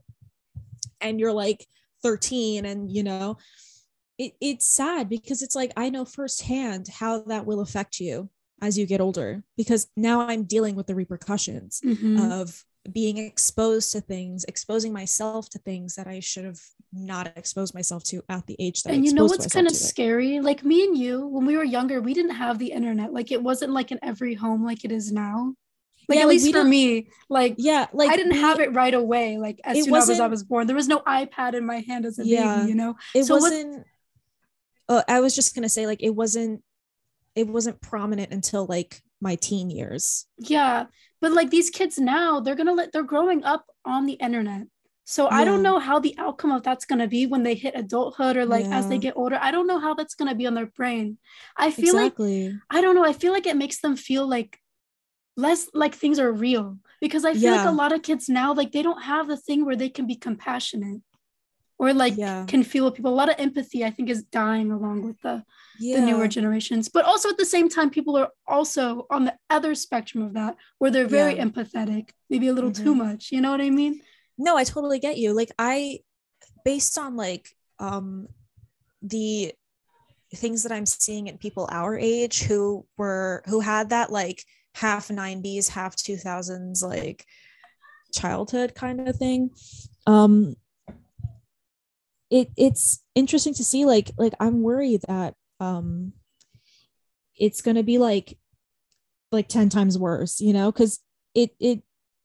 And you're like 13 and you know it, it's sad because it's like I know firsthand how that will affect you as you get older because now I'm dealing with the repercussions Mhm. of being exposed to things, exposing myself to things that I should have not exposed myself to at the age that I and you know what's kind of to it. scary? Like me and you, when we were younger, we didn't have the internet. Like it wasn't like in every home like it is now. Like Yeah, at like, least for me, like Yeah, like I didn't we- have it right away. Like as soon as I wasn't- born, there was no iPad in my hand as a Yeah. baby. You know, it So wasn't uh, i was just gonna say like it wasn't it wasn't prominent until like my teen years Yeah, but like these kids now, they're gonna let they're growing up on the internet. So I don't know how the outcome of that's gonna be when they hit adulthood or like as they get older. I don't know how that's gonna be on their brain. I feel like I don't know. I feel like it makes them feel like less like things are real because I feel like a lot of kids now like they don't have the thing where they can be compassionate or like yeah can feel with people. A lot of empathy I think is dying along with the yeah the newer generations. But also at the same time, people are also on the other spectrum of that, where they're very Yeah. empathetic, maybe a little too Mhm. much. You know what I mean? no i totally get you like i based on like um the things that i'm seeing in people our age who were who had that like half 90s half 2000s like childhood kind of thing um it it's interesting to see like like i'm worried that um it's going to be like like 10 times worse you know cuz it it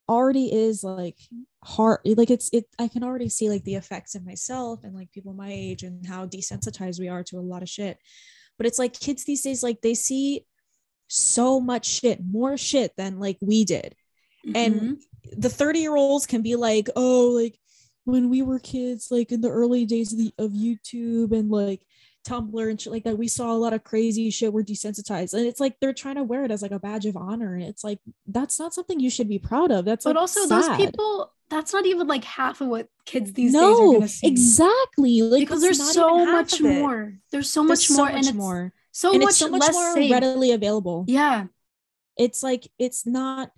already is like hard like it's it i can already see like the effects in myself and like people my age and how desensitized we are to a lot of shit but it's like kids these days like they see so much shit more shit than like we did And Mhm. the 30 year olds can be like oh like when we were kids like in the early days of the of youtube and like tumblr and shit like that we saw a lot of crazy shit. We're desensitized. And it's like they're trying to wear it as like a badge of honor. And it's like that's not something you should be proud of. That's but like, also sad. those people, that's not even like half of what kids these days are no gonna see. exactly. Like because there's so much more. There's so There's much more, so and much it's more. so and much it's so much less more safe. readily available. Yeah, it's like it's not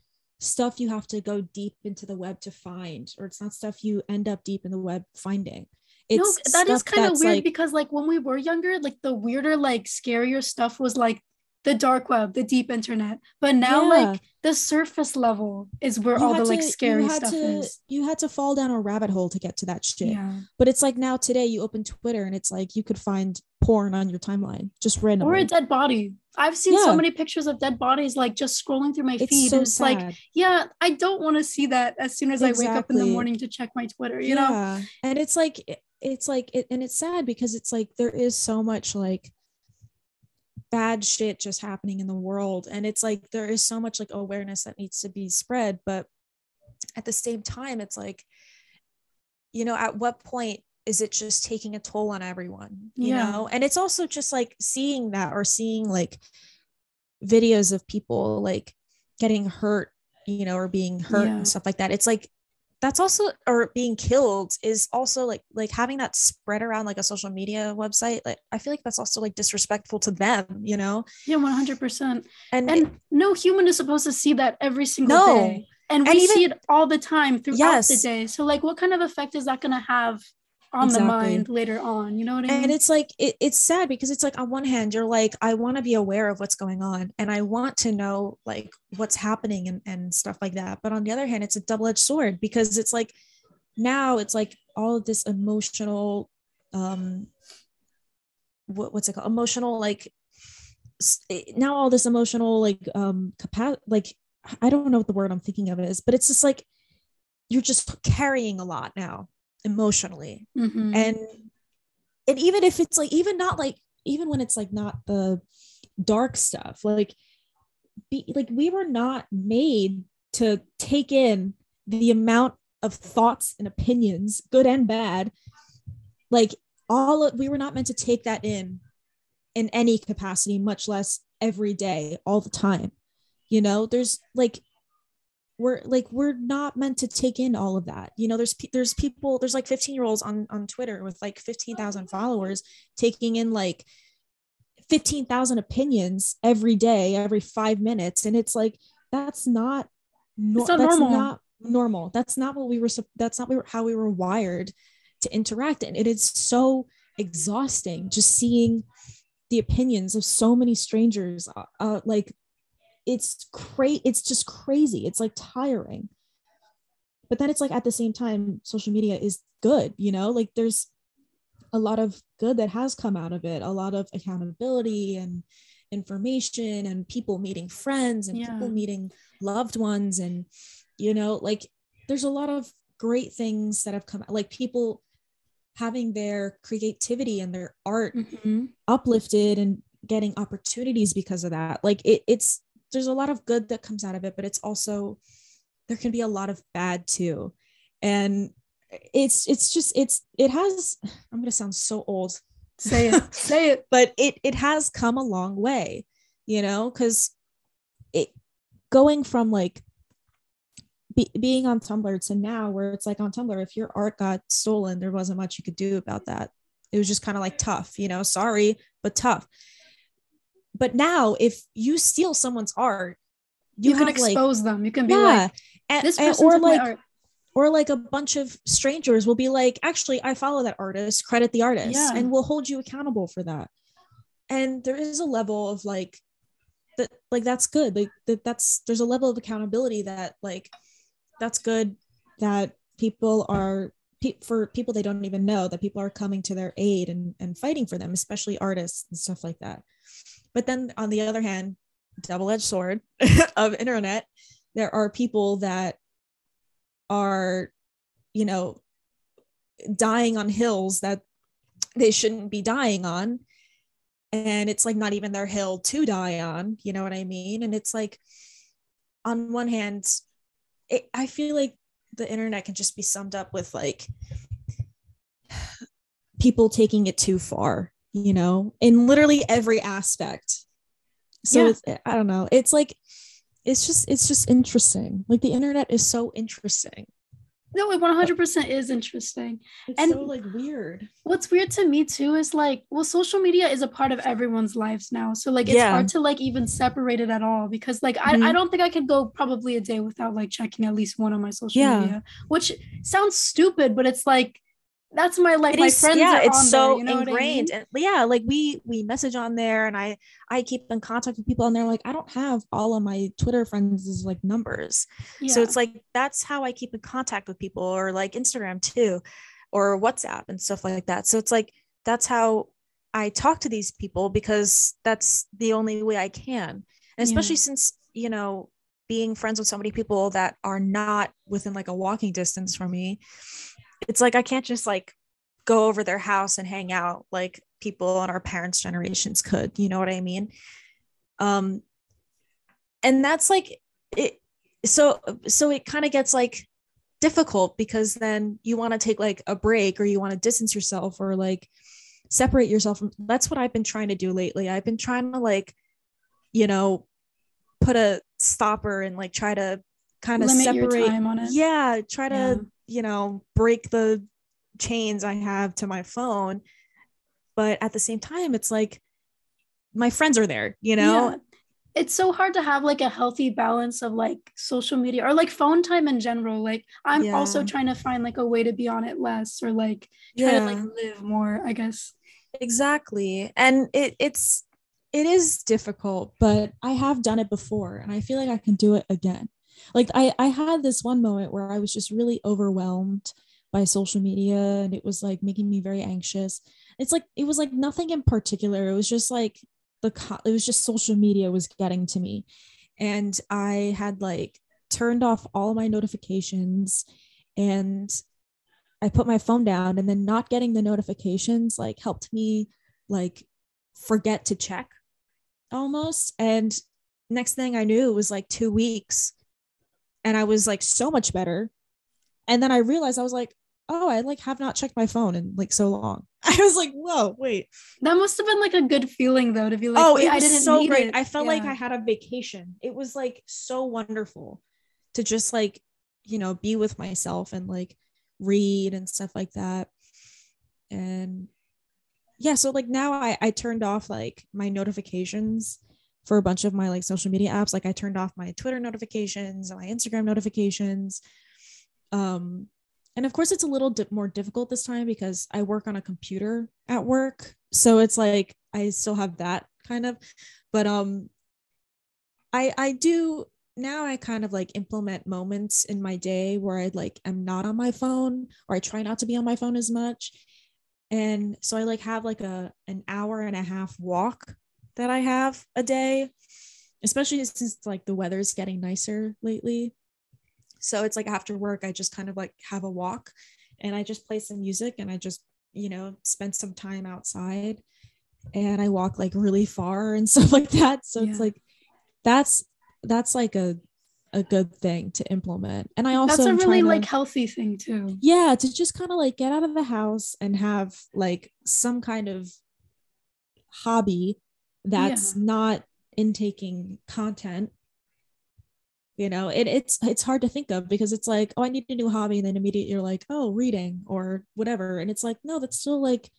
stuff you have to go deep into the web to find or it's not stuff you end up deep in the web finding it's no, that is kind of weird like- because like when we were younger, like the weirder, like scarier stuff was like the dark web, the deep internet. But now, Yeah. like the surface level is where you all the like to- scary had stuff to, is. you had to fall down a rabbit hole to get to that shit Yeah. but it's like now today you open twitter and it's like you could find porn on your timeline just randomly or a dead body. I've seen so many pictures of dead bodies like just scrolling through my it's feed. so and it's like, yeah, I don't want to see that as soon as I wake up in the morning to check my Twitter, you know? yeah and it's like it's like it, and it's sad because it's like there is so much like bad shit just happening in the world and it's like there is so much like awareness that needs to be spread but at the same time it's like you know at what point is it just taking a toll on everyone you Yeah. know and it's also just like seeing that or seeing like videos of people like getting hurt you know or being hurt Yeah. and stuff like that it's like that's also or being killed is also like like having that spread around like a social media website like i feel like that's also like disrespectful to them you know Yeah, 100%. and, And no human is supposed to see that every single No. day. And we And even- see it all the time throughout the day. So, like, what kind of effect is that going to have on the mind later on? You know what I mean? and it's like it, it's sad because it's like on one hand you're like i want to be aware of what's going on and i want to know like what's happening and, and stuff like that but on the other hand it's a double-edged sword because it's like now it's like all of this emotional um what, what's it called emotional like now all this emotional like um capa- like i don't know what the word i'm thinking of is but it's just like you're just carrying a lot now emotionally. Mhm. and and even if it's like even not like even when it's like not the dark stuff like be like we were not made to take in the amount of thoughts and opinions good and bad. Like all of, we were not meant to take that in in any capacity much less every day all the time. You know there's like we're like we're not meant to take in all of that. You know there's there's people there's like 15 year olds on on twitter with like 15,000 followers taking in like 15,000 opinions every day every 5 minutes. And it's like that's not no- It's not that's normal. not normal. That's not what we were that's not how we were wired to interact and it is so exhausting just seeing the opinions of so many strangers uh, uh, like it's crazy it's just crazy. It's like tiring. But then it's like at the same time social media is good you know? Like there's a lot of good that has come out of it. A lot of accountability and information and people meeting friends and Yeah. people meeting loved ones and you know like there's a lot of great things that have come like people having their creativity and their art Mhm. uplifted and getting opportunities because of that. Like it, it's there's a lot of good that comes out of it but it's also there can be a lot of bad too and it's it's just it's it has i'm going to sound so old Say it. Say it. but it it has come a long way you know because it going from like be, being on tumblr to now where it's like on tumblr if your art got stolen there wasn't much you could do about that it was just kind of like tough you know sorry but tough but now if you steal someone's art You, you, can have like expose them. You can be yeah. like, this person or like or like a bunch of strangers will be like actually i follow that artist. Credit the artist. Yeah. and we'll hold you accountable for that. And there is a level of like that like that's good. Like that that's there's a level of accountability that like that's good that people are pe- for people they don't even know that people are coming to their aid and and fighting for them especially artists and stuff like that but then on the other hand double-edged sword of internet there are people that are you know dying on hills that they shouldn't be dying on. And it's like not even their hill to die on you know what i mean? And it's like on one hand it, i feel like the internet can just be summed up with like people taking it too far you know in literally every aspect so Yeah. it's, i don't know it's like it's just it's just interesting like the internet is so interesting No, it 100% is interesting. it's And- so like weird What's weird to me too is like, well, social media is a part of everyone's lives now. So like, it's Yeah. hard to like even separate it at all because like, I, I Mhm. don't think I could go probably a day without like checking at least one of my social Yeah. media, which sounds stupid, but it's like, that's my like It my is- friends yeah it's so there, you know what I ingrained mean? and yeah like we we message on there and i i keep in contact with people and they're like i don't have all of my twitter friends like numbers. So it's like that's how i keep in contact with people or like instagram too or whatsapp and stuff like that. So it's like that's how i talk to these people because that's the only way i can. And especially since you know being friends with so many people that are not within like a walking distance from me it's like i can't just like go over their house and hang out like people on our parents generations could you know what i mean um and that's like it so so it kind of gets like difficult because then you want to take like a break or you want to distance yourself or like separate yourself from that's what i've been trying to do lately i've been trying to like you know put a stopper and like try to kind of separate time on it. yeah try to Yeah. You know break the chains i have to my phone but at the same time it's like my friends are there you know Yeah. It's so hard to have like a healthy balance of like social media or like phone time in general. Like I'm also trying to find like a way to be on it less or like try to like live more, I guess. exactly and it it's it is difficult but i have done it before and i feel like i can do it again like i i had this one moment where i was just really overwhelmed by social media and it was like making me very anxious. It's like it was like nothing in particular. It was just like the co- it was just social media was getting to me. And i had like turned off all my notifications and I put my phone down and then not getting the notifications like helped me like forget to check almost. And next thing I knew it was like two weeks and I was like so much better. And then I realized I was like, oh, I like have not checked my phone in like so long. I was like, whoa, wait. That must have been like a good feeling though to be like, oh, "Wait, it I was didn't so great. it." I felt like I had a vacation. It was like so wonderful to just like, you know, be with myself and like read and stuff like that. And yeah, so like now I I turned off like my notifications for a bunch of my like social media apps. Like I turned off my Twitter notifications and my Instagram notifications. Um and of course it's a little di- more difficult this time because i work on a computer at work so it's like i still have that kind of but um i i do now i kind of like implement moments in my day where i like am not on my phone or i try not to be on my phone as much and so i like have like a an hour and a half walk that i have a day especially since like the weather's getting nicer lately. So it's like after work i just kind of like have a walk and i just play some music and i just you know spend some time outside and i walk like really far and stuff like that. So it's like that's that's like a a good thing to implement. And i also That's a really to- like healthy thing too. yeah to just kind of like get out of the house and have like some kind of hobby that's not intaking content. You know it, it's it's hard to think of because it's like oh i need a new hobby. And then immediately you're like oh reading or whatever. And it's like no that's still like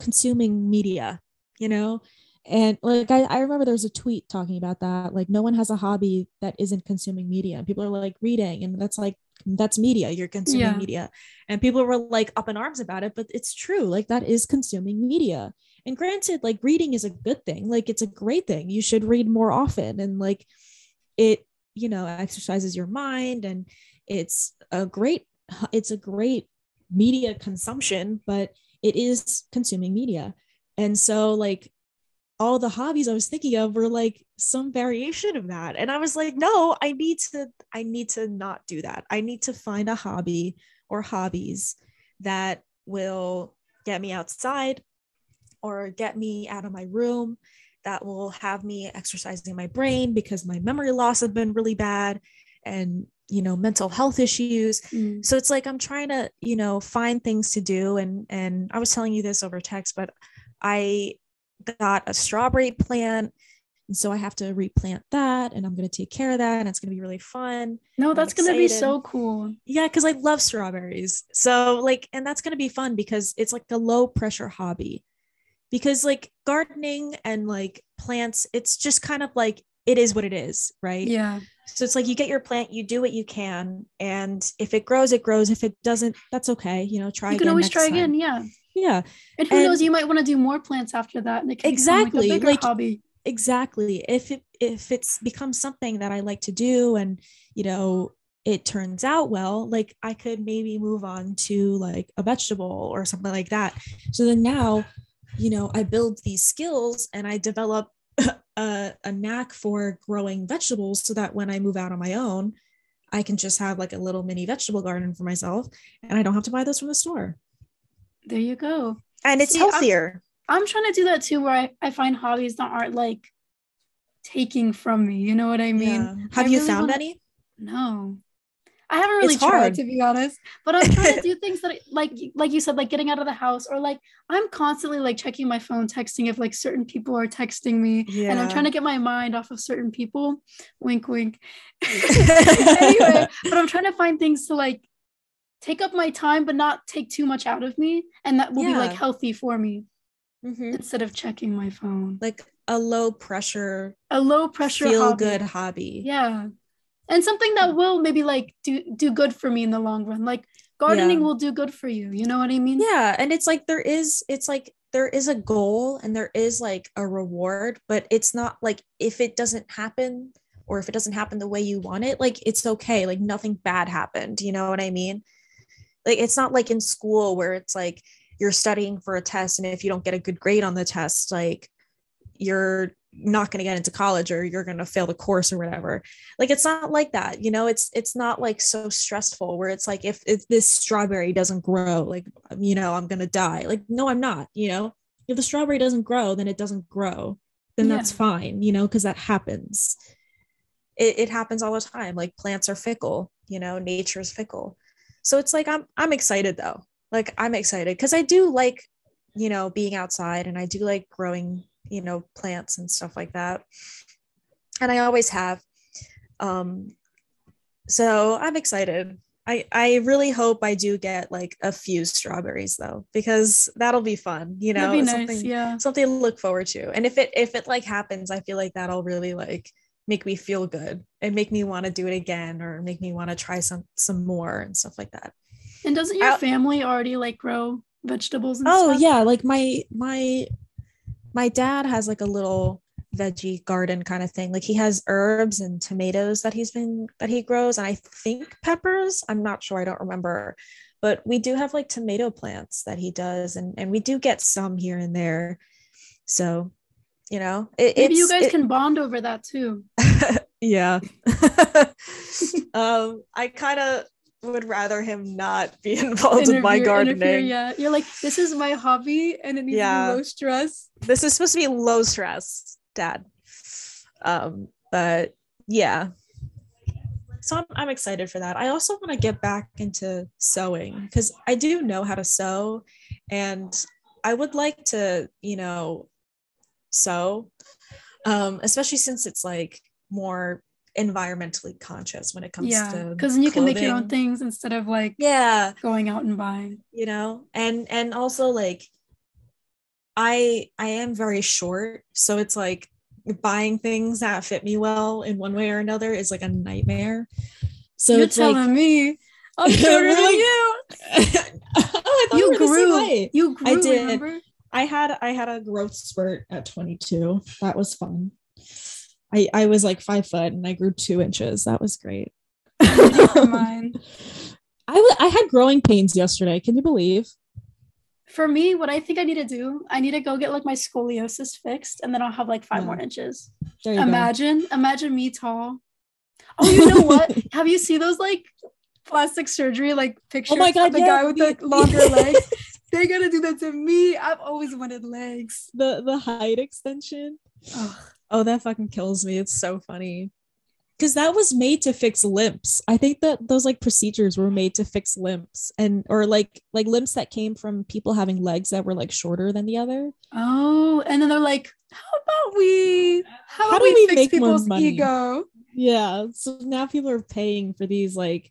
consuming media you know? And like I, I remember there was a tweet talking about that. Like no one has a hobby that isn't consuming media. And people are like reading. And that's like that's media. You're consuming Yeah. media. And people were like up in arms about it but it's true. Like that is consuming media and granted like reading is a good thing like it's a great thing. You should read more often and like it you know exercises your mind and it's a great it's a great media consumption but it is consuming media. And so like all the hobbies i was thinking of were like some variation of that. And i was like no i need to i need to not do that. I need to find a hobby or hobbies that will get me outside or get me out of my room that will have me exercising my brain because my memory loss has been really bad and you know mental health issues. Mm. so it's like i'm trying to you know find things to do. And and i was telling you this over text but i got a strawberry plant. And so i have to replant that and i'm going to take care of that and it's going to be really fun. No, that's gonna be so cool. yeah because i love strawberries. So like and that's going to be fun because it's like a low pressure hobby because like gardening and like plants it's just kind of like it is what it is right Yeah. so it's like you get your plant, you do what you can, and if it grows, it grows. If it doesn't, that's okay. You know, try you again. can always try time. again. Yeah. Yeah, And who And- knows, you might want to do more plants after that. And it can Exactly, like like- hobby. exactly. If it if it's become something that I like to do, and you know, it turns out well, like I could maybe move on to like a vegetable or something like that. So then now, you know, I build these skills and I develop a, a knack for growing vegetables so that when I move out on my own, I can just have like a little mini vegetable garden for myself and I don't have to buy those from the store. There you go. And it's See, I'm- healthier. I'm trying to do that too, where I, I find hobbies that aren't like taking from me. You know what I mean? Yeah. Have I you really found wanna- any? No. I haven't really It's tried hard. to be honest, but I'm trying to do things that I- like like you said, like getting out of the house or like I'm constantly like checking my phone, texting if like certain people are texting me. And I'm trying to get my mind off of certain people. Wink wink. anyway, but I'm trying to find things to like take up my time but not take too much out of me. And that will be like healthy for me Mhm. instead of checking my phone. Like a low pressure, A low pressure feel hobby. good hobby. Yeah. And something that hmm. will maybe like do do good for me in the long run. Like gardening Yeah. will do good for you. You know what I mean? Yeah. And it's like there is, it's like there is a goal and there is like a reward, but it's not like if it doesn't happen or if it doesn't happen the way you want it, like it's okay. Like nothing bad happened. You know what I mean? Like it's not like in school where it's like you're studying for a test and if you don't get a good grade on the test, like you're not going to get into college or you're going to fail the course or whatever. Like it's not like that you know? It's it's not like so stressful where it's like if if this strawberry doesn't grow like you know i'm going to die. Like no i'm not you know? If the strawberry doesn't grow then it doesn't grow. Then that's fine you know because that happens. It, it happens all the time. Like plants are fickle you know? Nature's fickle. So it's like i'm i'm excited though. Like i'm excited because i do like you know being outside and i do like growing you know plants and stuff like that and i always have um so i'm excited i i really hope i do get like a few strawberries though because that'll be fun you know That'd be it's nice. something, Yeah. something to look forward to and if it if it like happens i feel like that'll really like make me feel good and make me want to do it again or make me want to try some some more and stuff like that And doesn't your I- family already like grow vegetables and Oh stuff? yeah, like my my my dad has like a little veggie garden kind of thing. Like he has herbs and tomatoes that he's been that he grows, and I think peppers. I'm not sure. I don't remember, but we do have like tomato plants that he does, and and we do get some here and there. So, you know, it, Maybe you guys it- can bond over that too. yeah. um, I kind of would rather him not be involved in my gardening. yeah. You're like, this is my hobby and it needs Yeah. to be low stress. this is supposed to be low stress dad um but yeah so I'm, I'm excited for that i also want to get back into sewing because i do know how to sew and i would like to you know sew um especially since it's like more environmentally conscious when it comes Yeah. to Because you can make your own things instead of like yeah going out and buying. you know and and also like i i am very short so it's like buying things that fit me well in one way or another is like a nightmare so You're it's telling like me I'm shorter than you. oh, I You same grew. You grew, did. remember? I had I had a growth spurt at 22. That was fun. I I was like five foot and I grew two inches. That was great. Mind. I wa- I had growing pains yesterday. Can you believe? For me, what I think I need to do, I need to go get like my scoliosis fixed and then I'll have like five Yeah. more inches. There you go. Imagine, imagine me tall. Oh, you know what? have you seen those like plastic surgery like pictures Oh my God, of the yeah, guy with the the- longer legs? They're gonna do that to me. I've always wanted legs. The the height extension. Ugh. Oh that fucking kills me it's so funny because that was made to fix limps. I think that those like procedures were made to fix limps and or like like limps that came from people having legs that were like shorter than the other. Oh, and then they're like, how about we how, How do we, we fix make more people's money? ego? Yeah. So now people are paying for these like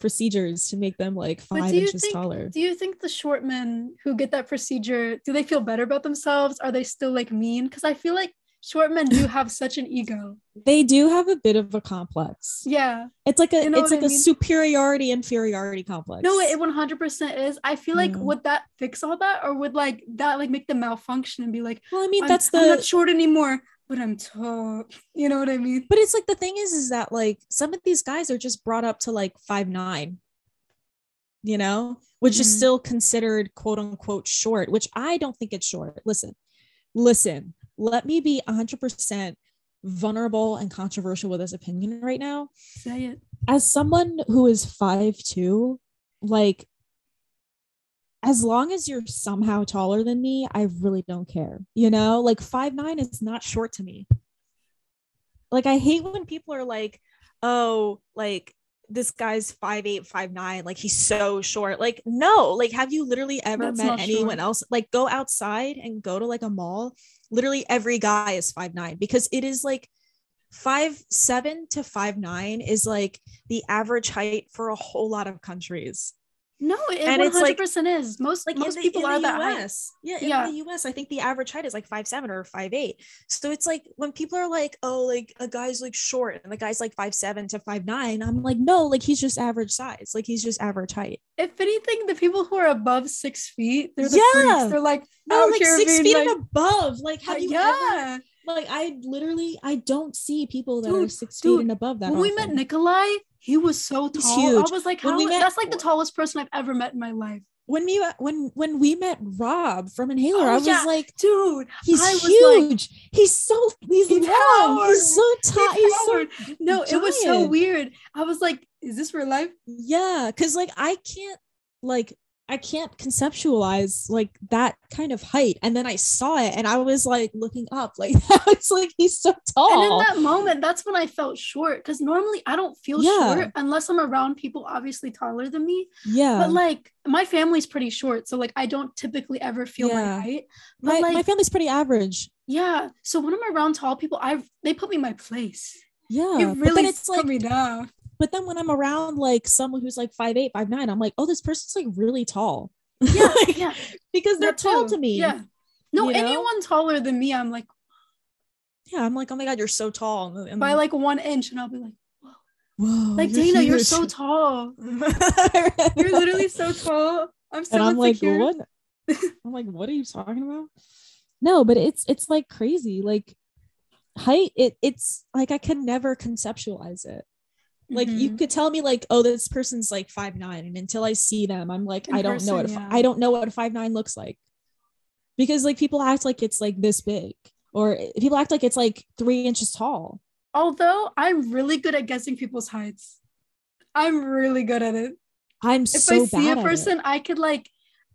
procedures to make them like five inches think taller. do you think the short men who get that procedure do they feel better about themselves? Are they still like mean? Because I feel like short men do have such an ego. They do have a bit of a complex. Yeah. It's like a You know it's like I a mean? superiority inferiority complex. No, it 100% is. I feel like Yeah. would that fix all that, or would like that like make them malfunction and be like, well, I mean that's I'm not short anymore, but I'm tall. You know what I mean? but it's like the thing is is that like some of these guys are just brought up to like five nine you know which is Mhm. still considered quote unquote short which i don't think it's short listen listen let me be 100% vulnerable and controversial with this opinion right now Say it. as someone who is five two, like as long as you're somehow taller than me, I really don't care. You know, like five nine is not short to me. like i hate when people are like oh like this guy's five eight, five nine, like he's so short. Like, no, like have you literally ever That's met anyone short. else? Like go outside and go to like a mall. Literally every guy is five nine because it is like five seven to five nine is like the average height for a whole lot of countries. No, it one hundred percent is. Most Like most the, people are the that. US. Yeah, in Yeah. the US, I think the average height is like five seven or five eight. So it's like when people are like, oh, like a guy's like short and the guy's like five seven to five nine, I'm like, no, like he's just average size. Like he's just average height. If anything, the people who are above six feet, they're the Yeah. freaks. They're like No, out like six feet like, and above. Like, have you ever? Like, I literally, I don't see people that are Dude, six dude, feet and above that. when we met. Nikolai, he was so He's tall. huge. I was like, how? met- that's like the tallest person I've ever met in my life, when we uh, when when we met Rob from Inhaler, Oh, I was yeah. like, dude. he's was like- huge. he's so he's He long. He's so tall. He He's so no, it was so weird. I was like, is this real life? yeah because like i can't like i can't conceptualize like that kind of height and then i saw it and i was like looking up like it's like he's so tall. And in that moment, that's when I felt short because normally I don't feel Yeah. short unless I'm around people obviously taller than me. yeah But like my family's pretty short, so like I don't typically ever feel my Yeah. height. But my, like my family's pretty average yeah, so when I'm around tall people, I they put me in my place. yeah it really then it's put like me down. But then when i'm around like someone who's like five eight five nine i'm like oh this person's like really tall Yeah, Like, yeah, because they're that tall too. to me Yeah. No, you know? anyone taller than me, I'm like Yeah, I'm like, oh my god, you're so tall. And, by like one inch, and I'll be like, whoa. Whoa, Like Dana, you're so tall. You're literally so tall. I'm so and I'm like, insecure. what? I'm like, what are you talking about? No, but it's it's like crazy. Like height, it it's like I can never conceptualize it. Like you Mhm. could tell me like, oh, this person's like five nine, and until I see them, I'm like, In I don't know what yeah. I don't know what a five nine looks like, because like people act like it's like this big, or people act like it's like three inches tall. Although I'm really good at guessing people's heights. I'm really good at it. I'm so If so I see a person, I could like,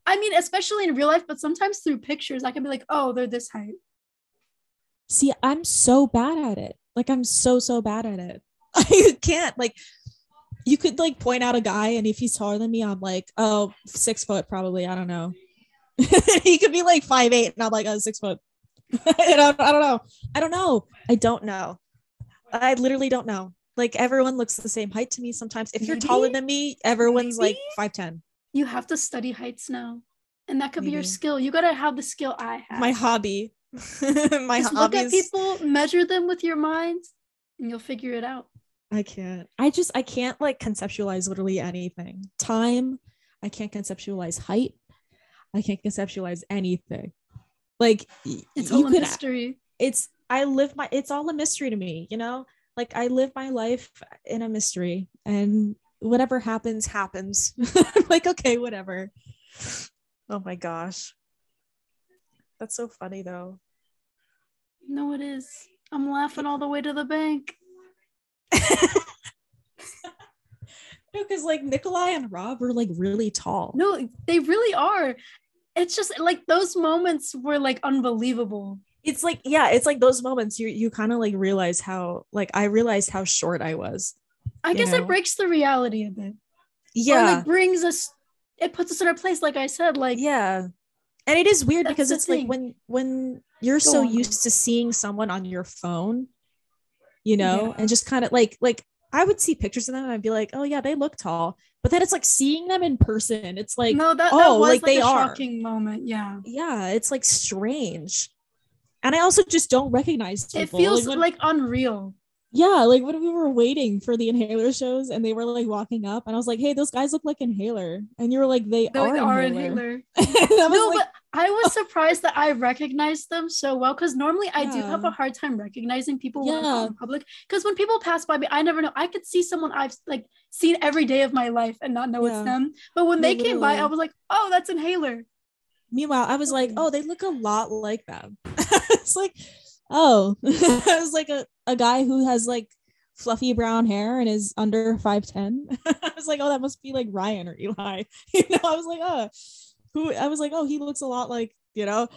I mean, especially in real life, but sometimes through pictures, I can be like, oh, they're this height. See, I'm so bad at it. Like I'm so so bad at it. I can't like you could like point out a guy and if he's taller than me i'm like oh six foot probably i don't know he could be like five eight and i'm like oh six foot I, don't, I don't know i don't know I don't know. I literally don't know. Like everyone looks the same height to me sometimes. If you're taller than me, everyone's like 5'10. You have to study heights now. And that could be your skill. You gotta have the skill I have. My hobby. My Just hobby look at people, measure them with your mind, and you'll figure it out. I can't. I just I can't like conceptualize literally anything. time i can't conceptualize height i can't conceptualize anything like It's you all a could- mystery. It's I live my it's all a mystery to me, you know? Like I live my life in a mystery and whatever happens happens. I'm like okay, whatever. Oh my gosh. That's so funny though. No, it is. I'm laughing all the way to the bank. No because like nikolai and rob are like really tall No, they really are. It's just like those moments were like unbelievable. It's like yeah, it's like those moments you you kind of like realize how like I realized how short I was. I guess know? it breaks the reality a bit. Or Yeah. like brings us it puts us in our place, like I said, like yeah. And it is weird That's because it's like when when you're so on, used to seeing someone on your phone, you know, Yeah. and just kind of like like I would see pictures of them and I'd be like, "Oh yeah, they look tall." But then it's like seeing them in person. It's like no, that, that oh, was like, like, they a are. shocking moment. Yeah. yeah, it's like strange. And I also just don't recognize It people. feels when- like unreal. yeah like when we were waiting for the inhaler shows and they were like walking up and i was like hey those guys look like inhaler and you were like they They are, are inhaler. inhaler. And I was No, like, but I was oh. surprised that I recognized them so well because normally I do have a hard time recognizing people when I'm in public. Because when people pass by me, I never know. I could see someone I've like seen every day of my life and not know Yeah. it's them. But when they came by, I was like, "Oh, that's inhaler." meanwhile i was like oh they look a lot like them it's like oh i was like a, a guy who has like fluffy brown hair and is under 5'10 i was like oh that must be like ryan or eli you know i was like oh who i was like oh he looks a lot like you know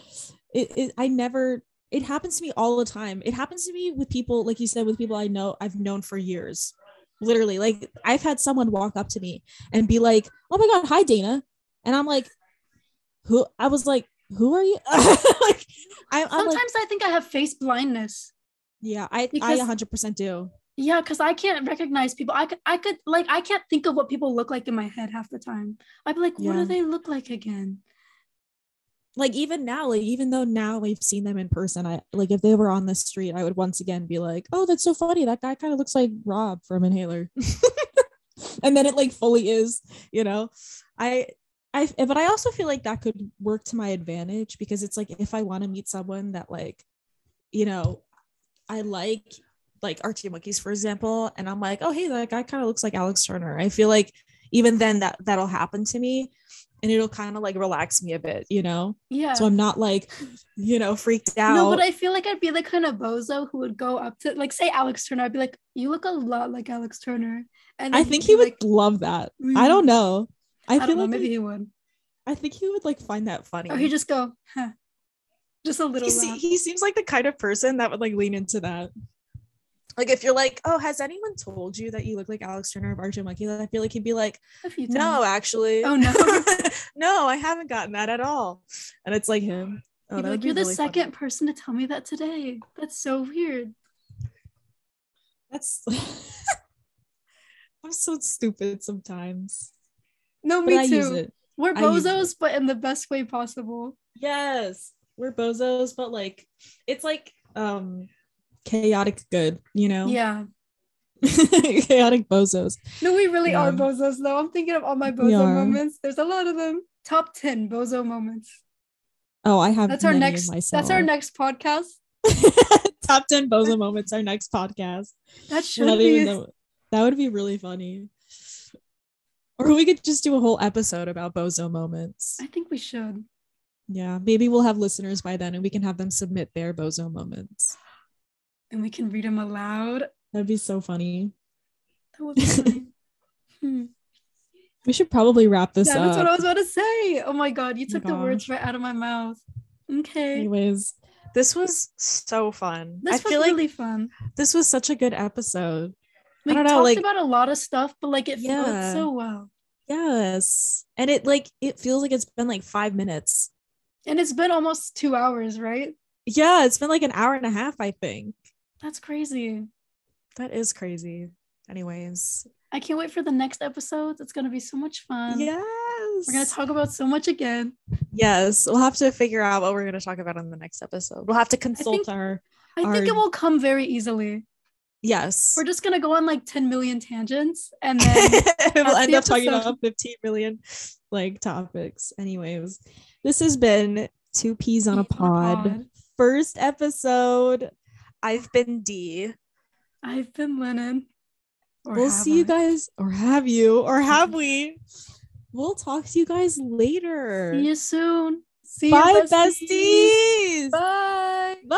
it, it i never it happens to me all the time. It happens to me with people like you said with people i know i've known for years. Literally like i've had someone walk up to me and be like oh my god hi dana. And i'm like who i was like who are you? Like I, i'm Sometimes like I think I have face blindness. yeah i i 100% do Yeah, because I can't recognize people. I could, I could, like, I can't think of what people look like in my head half the time. I'd be like, what Yeah. do they look like again? like even now like even though now we've seen them in person i like if they were on the street i would once again be like oh that's so funny that guy kind of looks like rob from inhaler and then it like fully is you know i i but i also feel like that could work to my advantage because it's like if i want to meet someone that like you know i like like arctic monkeys for example and i'm like oh hey that guy kind of looks like alex turner i feel like even then that that'll happen to me and it'll kind of like relax me a bit you know Yeah. so i'm not like you know freaked out No, but I feel like I'd be the kind of bozo who would go up to, like, say Alex Turner. I'd be like, you look a lot like Alex Turner. And I think he'd he would like, love that "Mm." i don't know i, I, feel know. like Maybe he, he would. i think he would like find that funny Or he just go, huh. Just a little he, se- he seems like the kind of person that would like lean into that. Like if you're like, oh, has anyone told you that you look like Alex Turner of Arctic Monkey? I feel like he'd be like, no, actually. Oh, no. no, I haven't gotten that at all. And it's like him. Oh, He'd be that would like, you're the really funny. second person to tell me that today. That's so weird. that's i'm so stupid sometimes No, me i too. We're bozos, but in the best way possible. yes we're bozos but like it's like um chaotic good you know Yeah. Chaotic bozos. No, we really are bozos though. I'm thinking of all my bozo moments. There's a lot of them. Top 10 bozo moments. Oh, I have That's our next that's our next podcast. top 10 bozo moments, our next podcast. That should Not be that would be really funny. Or we could just do a whole episode about bozo moments. I think we should. Yeah, maybe we'll have listeners by then and we can have them submit their bozo moments. And we can read them aloud. That'd be so funny. That would be funny. Hmm. We should probably wrap this Yeah, up. that's what I was about to say. Oh my god, you my took the words right out of my mouth. Okay. Anyways, This was so fun. This I was feel like really fun. this was such a good episode. We don't talked know, like- about a lot of stuff, but like it Yeah. flowed so well. Yes. And it like it feels like it's been like 5 minutes. And it's been almost two hours, right? Yeah, it's been like an hour and a half, I think. That's crazy. that is crazy. Anyways, I can't wait for the next episodes. It's gonna be so much fun. yes. We're gonna talk about so much again. yes, we'll have to figure out what we're going to talk about in the next episode. We'll have to consult consult think- our I think it will come very easily. yes. We're just gonna go on like 10 million tangents and then we'll end the up talking about 15 million like topics. Anyways, this has been Two Peas on a Peas on a Pod. Pod. First episode. I've been D. I've been Lennon. We'll see you guys, or have you, or have we? We'll talk to you guys later. See you soon. See Bye, you besties. besties. Bye.